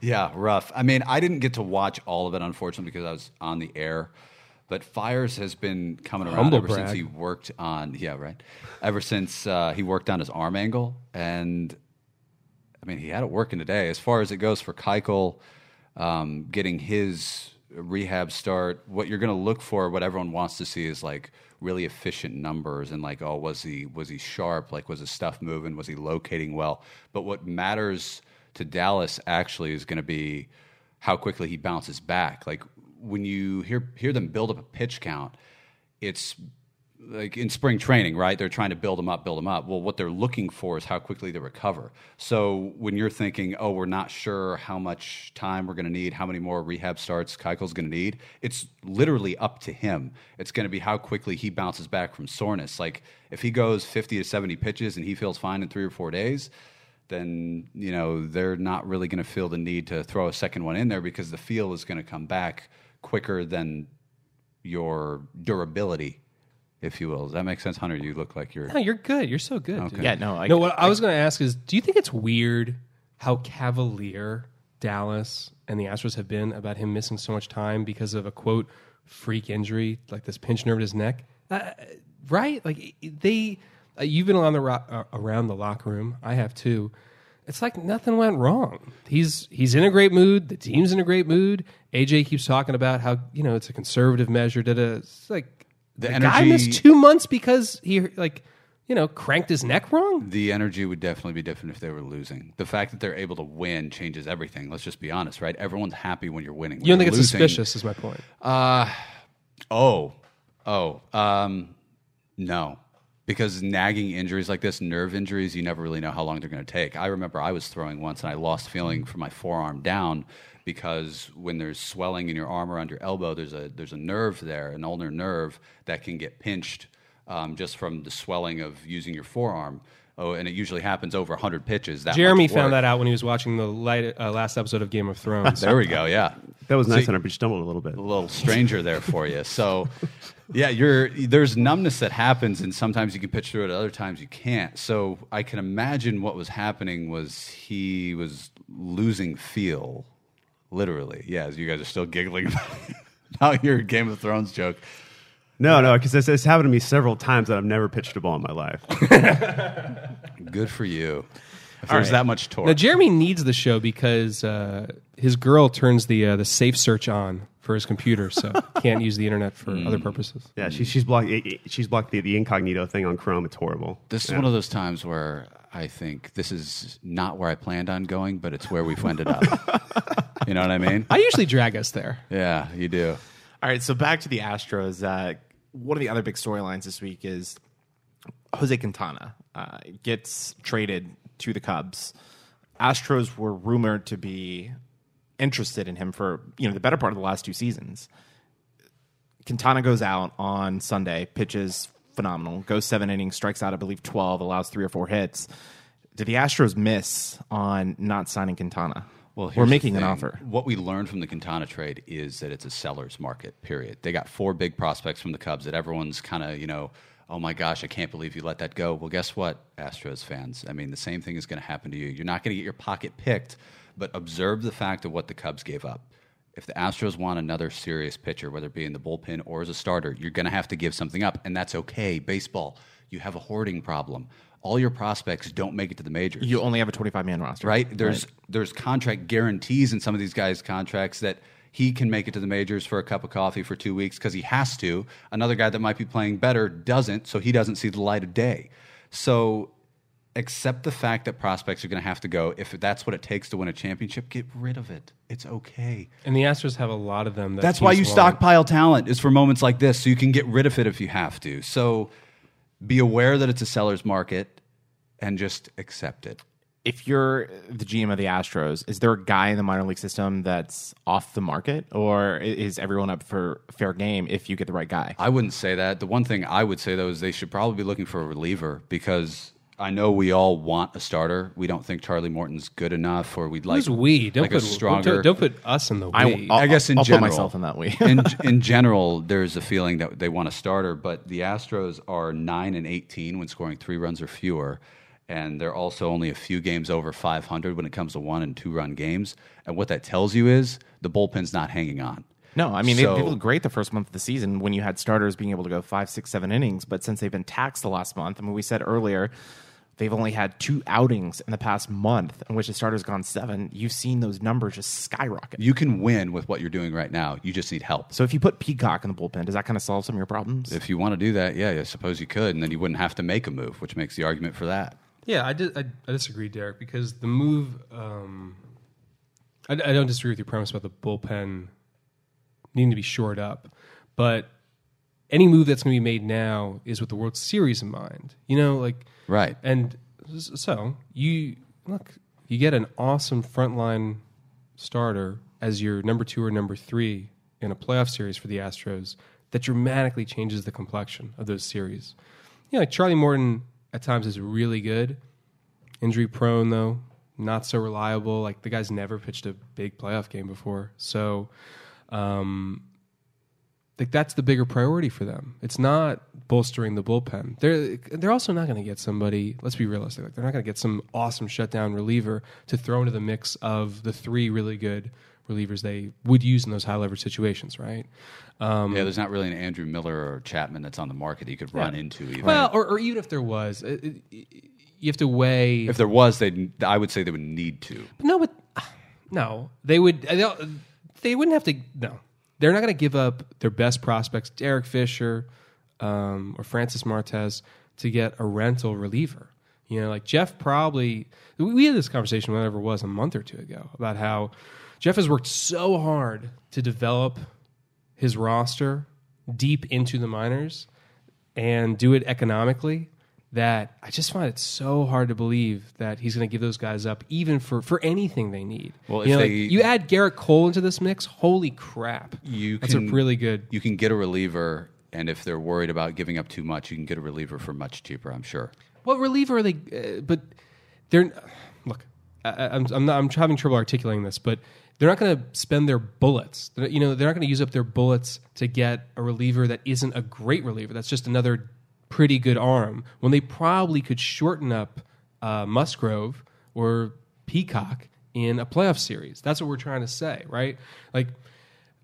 Yeah, rough. I mean, I didn't get to watch all of it, unfortunately, because I was on the air. But Fiers has been coming around Humble ever since he worked on. Yeah, right. Ever since uh, he worked on his arm angle, and I mean, he had it working today. As far as it goes for Keuchel, um, getting his rehab start, what you're going to look for, what everyone wants to see, is like really efficient numbers and like, oh, was he was he sharp? Like, was his stuff moving? Was he locating well? But what matters to Dallas actually is going to be how quickly he bounces back. Like when you hear hear them build up a pitch count, it's like in spring training, right? They're trying to build them up, build them up. Well, what they're looking for is how quickly they recover. So when you're thinking, oh, we're not sure how much time we're going to need, how many more rehab starts Keuchel's going to need, it's literally up to him. It's going to be how quickly he bounces back from soreness. Like if he goes 50 to 70 pitches and he feels fine in three or four days, then you know they're not really going to feel the need to throw a second one in there because the feel is going to come back quicker than your durability, if you will. Does that make sense, Hunter? You look like you're. No, you're good. You're so good. dude. yeah, no, I, no, what I was going to ask is, do you think it's weird how cavalier Dallas and the Astros have been about him missing so much time because of a quote freak injury, like this pinched nerve in his neck? Uh, right? Like they, uh, you've been around the ro- uh, around the locker room. I have too. It's like nothing went wrong. He's he's in a great mood. The team's in a great mood. AJ keeps talking about how you know it's a conservative measure. Da da. It's like The the guy missed two months because he like you know cranked his neck wrong. The energy would definitely be different if they were losing. The fact that they're able to win changes everything. Let's just be honest, right? Everyone's happy when you're winning. When You don't think you're it's losing- suspicious? Is my point. Uh, Oh, oh, um, no, because nagging injuries like this, nerve injuries, you never really know how long they're going to take. I remember I was throwing once and I lost feeling from my forearm down because when there's swelling in your arm around your elbow, there's a there's a nerve there, an ulnar nerve that can get pinched um, just from the swelling of using your forearm. Oh, and it usually happens over 100 pitches. That Jeremy found that out when he was watching the light, uh, last episode of Game of Thrones. There we go. Yeah, That was nice So- on her, but you stumbled a little bit. a little stranger there for you. So, yeah, you're there's numbness that happens, and sometimes you can pitch through it, other times you can't. So, I can imagine what was happening was he was losing feel, literally. Yeah, as you guys are still giggling about your Game of Thrones joke. No, no, because this, this happened to me several times that I've never pitched a ball in my life. Good for you. If there's that much torque. Now Jeremy needs the show because uh, his girl turns the uh, the safe search on for his computer, so can't use the internet for other purposes. Yeah, she, she's blocked. it- it- She's blocked the, the incognito thing on Chrome. It's horrible. This is one of those times where I think this is not where I planned on going, but it's where we've ended up. You know what I mean? I usually drag us there. Yeah, you do. All right, so back to the Astros. Uh, one of the other big storylines this week is Jose Quintana uh, gets traded to the Cubs. Astros were rumored to be interested in him for you know the better part of the last two seasons. Quintana goes out on Sunday, pitches phenomenal, goes seven innings, strikes out I believe twelve, allows three or four hits. Did the Astros miss on not signing Quintana? Well, or making an offer? What we learned from the Quintana trade is that it's a seller's market. Period. They got four big prospects from the Cubs that everyone's kind of you know, oh my gosh, I can't believe you let that go. Well, guess what, Astros fans? I mean, the same thing is going to happen to you. You're not going to get your pocket picked, but observe the fact of what the Cubs gave up. If the Astros want another serious pitcher, whether it be in the bullpen or as a starter, you're going to have to give something up, and that's okay. Baseball, you have a hoarding problem. All your prospects don't make it to the majors You only have a twenty-five man roster, right? There's there's contract guarantees in some of these guys' contracts that he can make it to the majors for a cup of coffee for two weeks because he has to. Another guy that might be playing better doesn't, so he doesn't see the light of day. So accept the fact that prospects are going to have to go. If that's what it takes to win a championship, get rid of it. It's okay. And the Astros have a lot of them. That That's why you want. stockpile talent is for moments like this, so you can get rid of it if you have to. So be aware that it's a seller's market and just accept it. if you're the GM of the Astros, is there a guy in the minor league system that's off the market, or is everyone up for fair game if you get the right guy? I wouldn't say that. The one thing I would say though is they should probably be looking for a reliever because I know we all want a starter. We don't think Charlie Morton's good enough, or we'd like Who's we? Don't like put a stronger. Don't, don't put us in the we. I'll- I guess in I'll general, put myself in that way. in in general, there's a feeling that they want a starter, but the Astros are nine and eighteen when scoring three runs or fewer, and they're also only a few games over 500 when it comes to one and two run games. And what that tells you is the bullpen's not hanging on. No, I mean So- they, they looked great the first month of the season when you had starters being able to go five, six, seven innings. But since they've been taxed the last month, I mean, we said earlier they've only had two outings in the past month in which the starter's gone seven. You've seen those numbers just skyrocket. You can win with what you're doing right now. You just need help. so if you put Peacock in the bullpen, does that kind of solve some of your problems? If you want to do that, yeah, I suppose you could, and then you wouldn't have to make a move, which makes the argument for that. Yeah, I, di- I, I disagree, Derek, because the move. Um, I, I don't disagree with your premise about the bullpen needing to be shored up, but any move that's going to be made now is with the World Series in mind. You know, like Right. and so you look, you get an awesome frontline starter as your number two or number three in a playoff series for the Astros that dramatically changes the complexion of those series. You know, like Charlie Morton at times is really good, injury prone though, not so reliable. Like the guy's never pitched a big playoff game before, so. Um, like that's the bigger priority for them. It's not bolstering the bullpen. They're they're also not going to get somebody. Let's be realistic. Like they're not going to get some awesome shutdown reliever to throw into the mix of the three really good relievers they would use in those high leverage situations, right? Um, yeah, there's not really an Andrew Miller or Chapman that's on the market that you could run Yeah. into. Even. well, or, or even if there was, it, it, you have to weigh. if there was, they I would say they would need to. No, but no, they would. They, don't- they wouldn't have to. No, they're not going to give up their best prospects, Derek Fisher um, or Francis Martes, to get a rental reliever. You know, like Jeff probably. We had this conversation whenever it was a month or two ago about how Jeff has worked so hard to develop his roster deep into the minors and do it economically that I just find it so hard to believe that he's going to give those guys up even for, for anything they need. Well, if you, know, like, they- you add Gerrit Cole into this mix, holy crap! You That's a can- really good. You can get a reliever and if they're worried about giving up too much, you can get a reliever for much cheaper. I'm sure. What reliever are they? Uh, but they're look. I, I- I'm I'm, not, I'm having trouble articulating this, but they're not going to spend their bullets. They're, you know, they're not going to use up their bullets to get a reliever that isn't a great reliever. That's just another pretty good arm. When they probably could shorten up uh, Musgrove or Peacock in a playoff series. That's what we're trying to say, right? Like,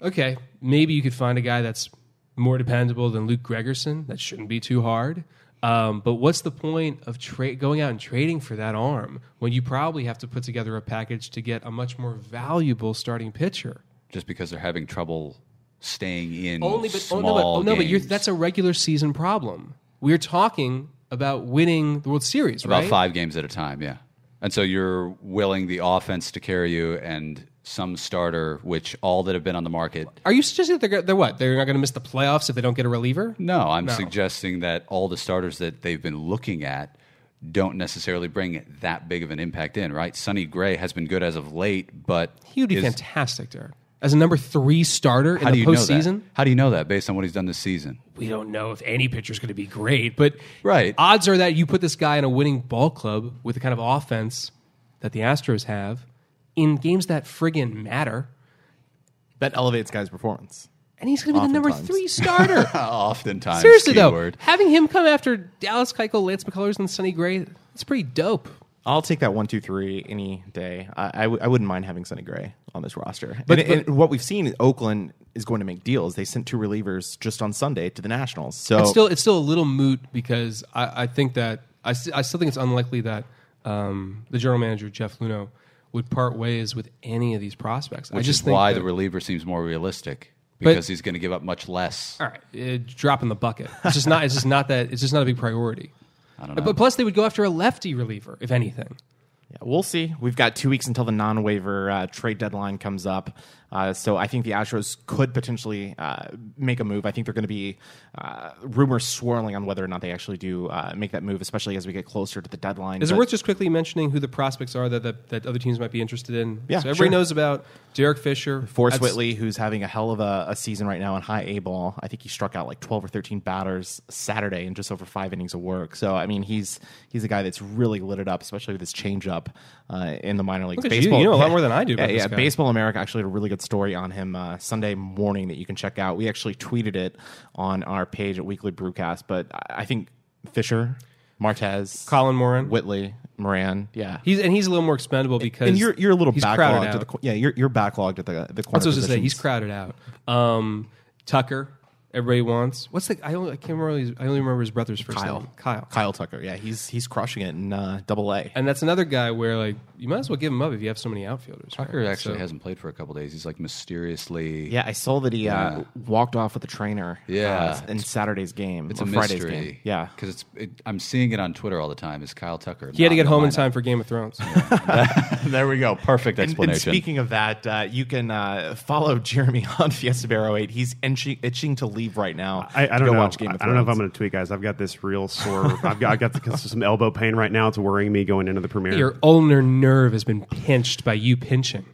okay, maybe you could find a guy that's more dependable than Luke Gregerson. That shouldn't be too hard. Um, but what's the point of tra- going out and trading for that arm when you probably have to put together a package to get a much more valuable starting pitcher? Just because they're having trouble staying in Only, but oh, no, but, oh, no, but you're, that's a regular season problem. We're talking about winning the World Series, about right? five games at a time. Yeah, and so you're willing the offense to carry you and some starter, which all that have been on the market. Are you suggesting that they're, they're what? They're not going to miss the playoffs if they don't get a reliever? No, I'm suggesting that all the starters that they've been looking at don't necessarily bring that big of an impact in. Right? Sonny Gray has been good as of late, but He would be is- fantastic, Derek. As a number three starter in How the do you know postseason, that? How do you know that based on what he's done this season? we don't know if any pitcher is going to be great, but Right. odds are that you put this guy in a winning ball club with the kind of offense that the Astros have in games that friggin' matter, That elevates guys' performance. and he's going to be the number three starter. Oftentimes, Seriously though, having him come after Dallas Keuchel, Lance McCullers, and Sonny Gray, it's pretty dope. I'll take that one, two, three any day. I I, w- I wouldn't mind having Sonny Gray on this roster. But- and, and what we've seen, Oakland is going to make deals. They sent two relievers just on Sunday to the Nationals. So It's still it's still a little moot because I, I think that I, st- I still think it's unlikely that um, the general manager Jeff Luhnow would part ways with any of these prospects. I which just is think why that- the reliever seems more realistic But- because he's going to give up much less. all right, uh, drop in the bucket. It's just not. It's just not that. It's just not a big priority. I don't know. But plus, they would go after a lefty reliever, if anything. Yeah, we'll see. We've got two weeks until the non-waiver uh, trade deadline comes up, uh, so I think the Astros could potentially uh, make a move. I think they're going to be uh, rumors swirling on whether or not they actually do uh, make that move, especially as we get closer to the deadline. Is it worth just quickly mentioning who the prospects are that, that, that other teams might be interested in? Yeah, so everybody sure. knows about Derek Fisher, Forrest That's- Whitley, who's having a hell of a, a season right now in high A ball. I think he struck out like twelve or thirteen batters Saturday in just over five innings of work. So I mean, he's he's a guy that's really lit it up, especially with his changeup uh, in the minor leagues. Look at you. You know a lot more than I do yeah, yeah. Baseball America actually had a really good story on him uh, Sunday morning that you can check out. We actually tweeted it on our page at Weekly Brewcast. But I think Fisher, Martes, Colin Moran. Whitley, Moran, yeah. He's and he's a little more expendable because and you're you're a little backlogged. To the, yeah, you're you're backlogged at the the corner. That's what I was say. He's crowded out. Um, Tucker, everybody wants. What's the? I only I can't remember. His, I only remember his brother's first Kyle. name. Kyle. Kyle Tucker. Yeah, he's he's crushing it in uh, Double A. And that's another guy where like you might as well give him up if you have so many outfielders. Tucker right? actually So- hasn't played for a couple days. He's like mysteriously. Yeah, I saw that he uh, walked off with a trainer. Yeah. uh, in Saturday's game. It's or a Friday's mystery. game. Yeah, because it's. It, I'm seeing it on Twitter all the time. Is Kyle Tucker? He had to get home in time for Game of Thrones. there we go. Perfect explanation. And speaking of that, uh, you can uh, follow Jeremy on Fiesta Bear 08. He's itching, itching to leave right now. I, I don't go know. Watch Game of I don't know if I'm going to tweet, guys. I've got this real sore. I've got, I've got the, some elbow pain right now. It's worrying me going into the premiere. Your ulnar nerve has been pinched by you pinching.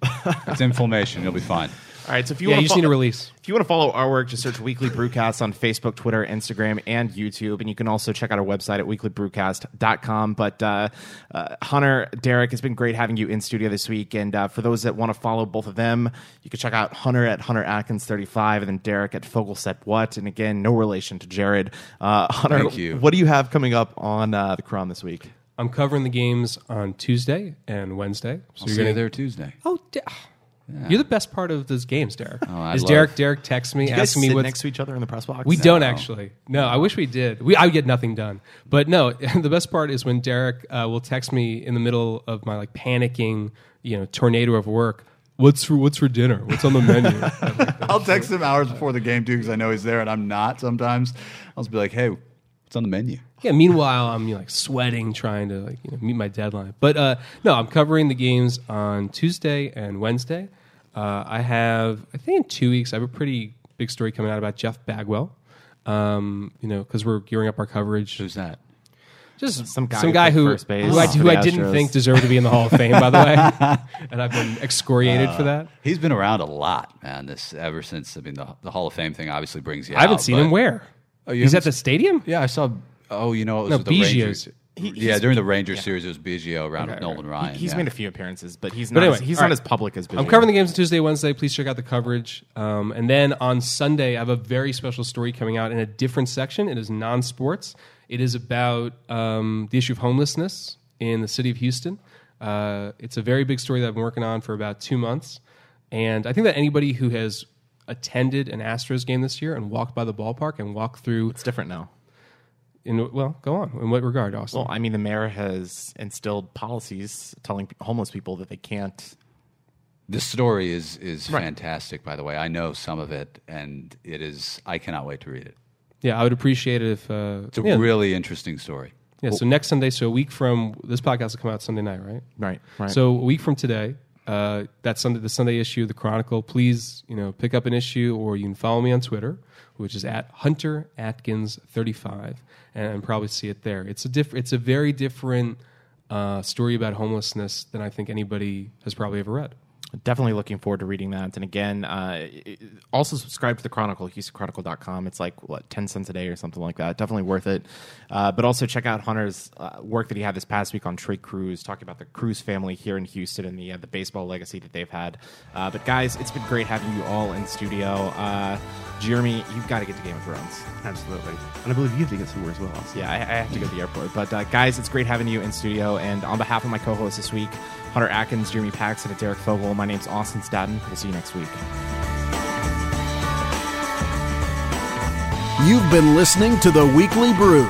it's inflammation. You'll be fine. All right, so if you Yeah, want you just need a release. If you want to follow our work, just search Weekly Brewcast on Facebook, Twitter, Instagram, and YouTube. And you can also check out our website at weeklybrewcast.com. But uh, uh, Hunter, Derek, it's been great having you in studio this week. And uh, for those that want to follow both of them, you can check out Hunter at Hunter Atkins35 and then Derek at Fogelset What. And again, no relation to Jared. Uh, Hunter, Thank you. what do you have coming up on uh, the Chron this week? I'm covering the games on Tuesday and Wednesday. So I'll you're gonna you there Tuesday. Oh, Da- you're the best part of those games, Derek. Oh, I Is love- Derek? Derek texts me You guys asking me sit what next to each other in the press box? We don't actually. No, I wish we did. We I would get nothing done. But no, the best part is when Derek uh, will text me in the middle of my like panicking, you know, tornado of work. What's for What's for dinner? What's on the menu? I'll text him hours before the game too because I know he's there and I'm not. Sometimes I'll just be like, "Hey, what's on the menu?" yeah. Meanwhile, I'm you know, like sweating trying to like you know meet my deadline. But uh, no, I'm covering the games on Tuesday and Wednesday. Uh, I have I think in two weeks I have a pretty big story coming out about Jeff Bagwell. Um, you know, because we're gearing up our coverage. Who's that? Just Some guy some who guy played who first base who I, who I didn't think deserved to be in the Hall of Fame, by the way, and I've been excoriated for that. He's been around a lot, man. This ever since I mean the, the Hall of Fame thing obviously brings you. I haven't out, seen but him where. Oh, you He's haven't at the stadium. Yeah, I saw. Oh, you know, it was No, with the Biggio's. Rangers. He- yeah, he's- during the Rangers series, it was Biggio around with Nolan Ryan. He's yeah. made a few appearances, but he's But not. anyway, as, he's all not right. as public as. I'm covering the games on Tuesday, Wednesday. Please check out the coverage. Um, and then on Sunday, I have a very special story coming out in a different section. It is non-sports. It is about um, the issue of homelessness in the city of Houston. Uh, it's a very big story that I've been working on for about two months, and I think that anybody who has attended an Astros game this year and walked by the ballpark and walked through, It's different now. in well, go on. In what regard, Austin? Well, I mean, the mayor has instilled policies telling homeless people that they can't. This story is is Right. fantastic. By the way, I know some of it, and it is. I cannot wait to read it. yeah, I would appreciate it if uh, It's a yeah, really interesting story. yeah. So next Sunday, so a week from this podcast will come out Sunday night, right? Right. Right. So a week from today, uh, that Sunday, the Sunday issue of the Chronicle. Please, you know, pick up an issue, or you can follow me on Twitter, which is at Hunter Atkins thirty five, and probably see it there. It's a diff- It's a very different uh, story about homelessness than I think anybody has probably ever read. Definitely looking forward to reading that. And again, uh, also subscribe to the Chronicle, HoustonChronicle.com. It's like, what, 10 cents a day or something like that. Definitely worth it. Uh, but also check out Hunter's uh, work that he had this past week on Trei Cruz, talking about the Cruz family here in Houston and the, uh, the baseball legacy that they've had. Uh, but guys, it's been great having you all in studio. Uh, Jeremy, you've got to get to Game of Thrones. Absolutely. And I believe you have to get somewhere as well. Austin. Yeah, I, I have to go to the airport. But uh, guys, it's great having you in studio. And on behalf of my co-hosts this week, Hunter Atkins, Jeremy Paxton, and Derek Fogel, my name's Austin Staten. We'll see you next week. You've been listening to The Weekly Brew.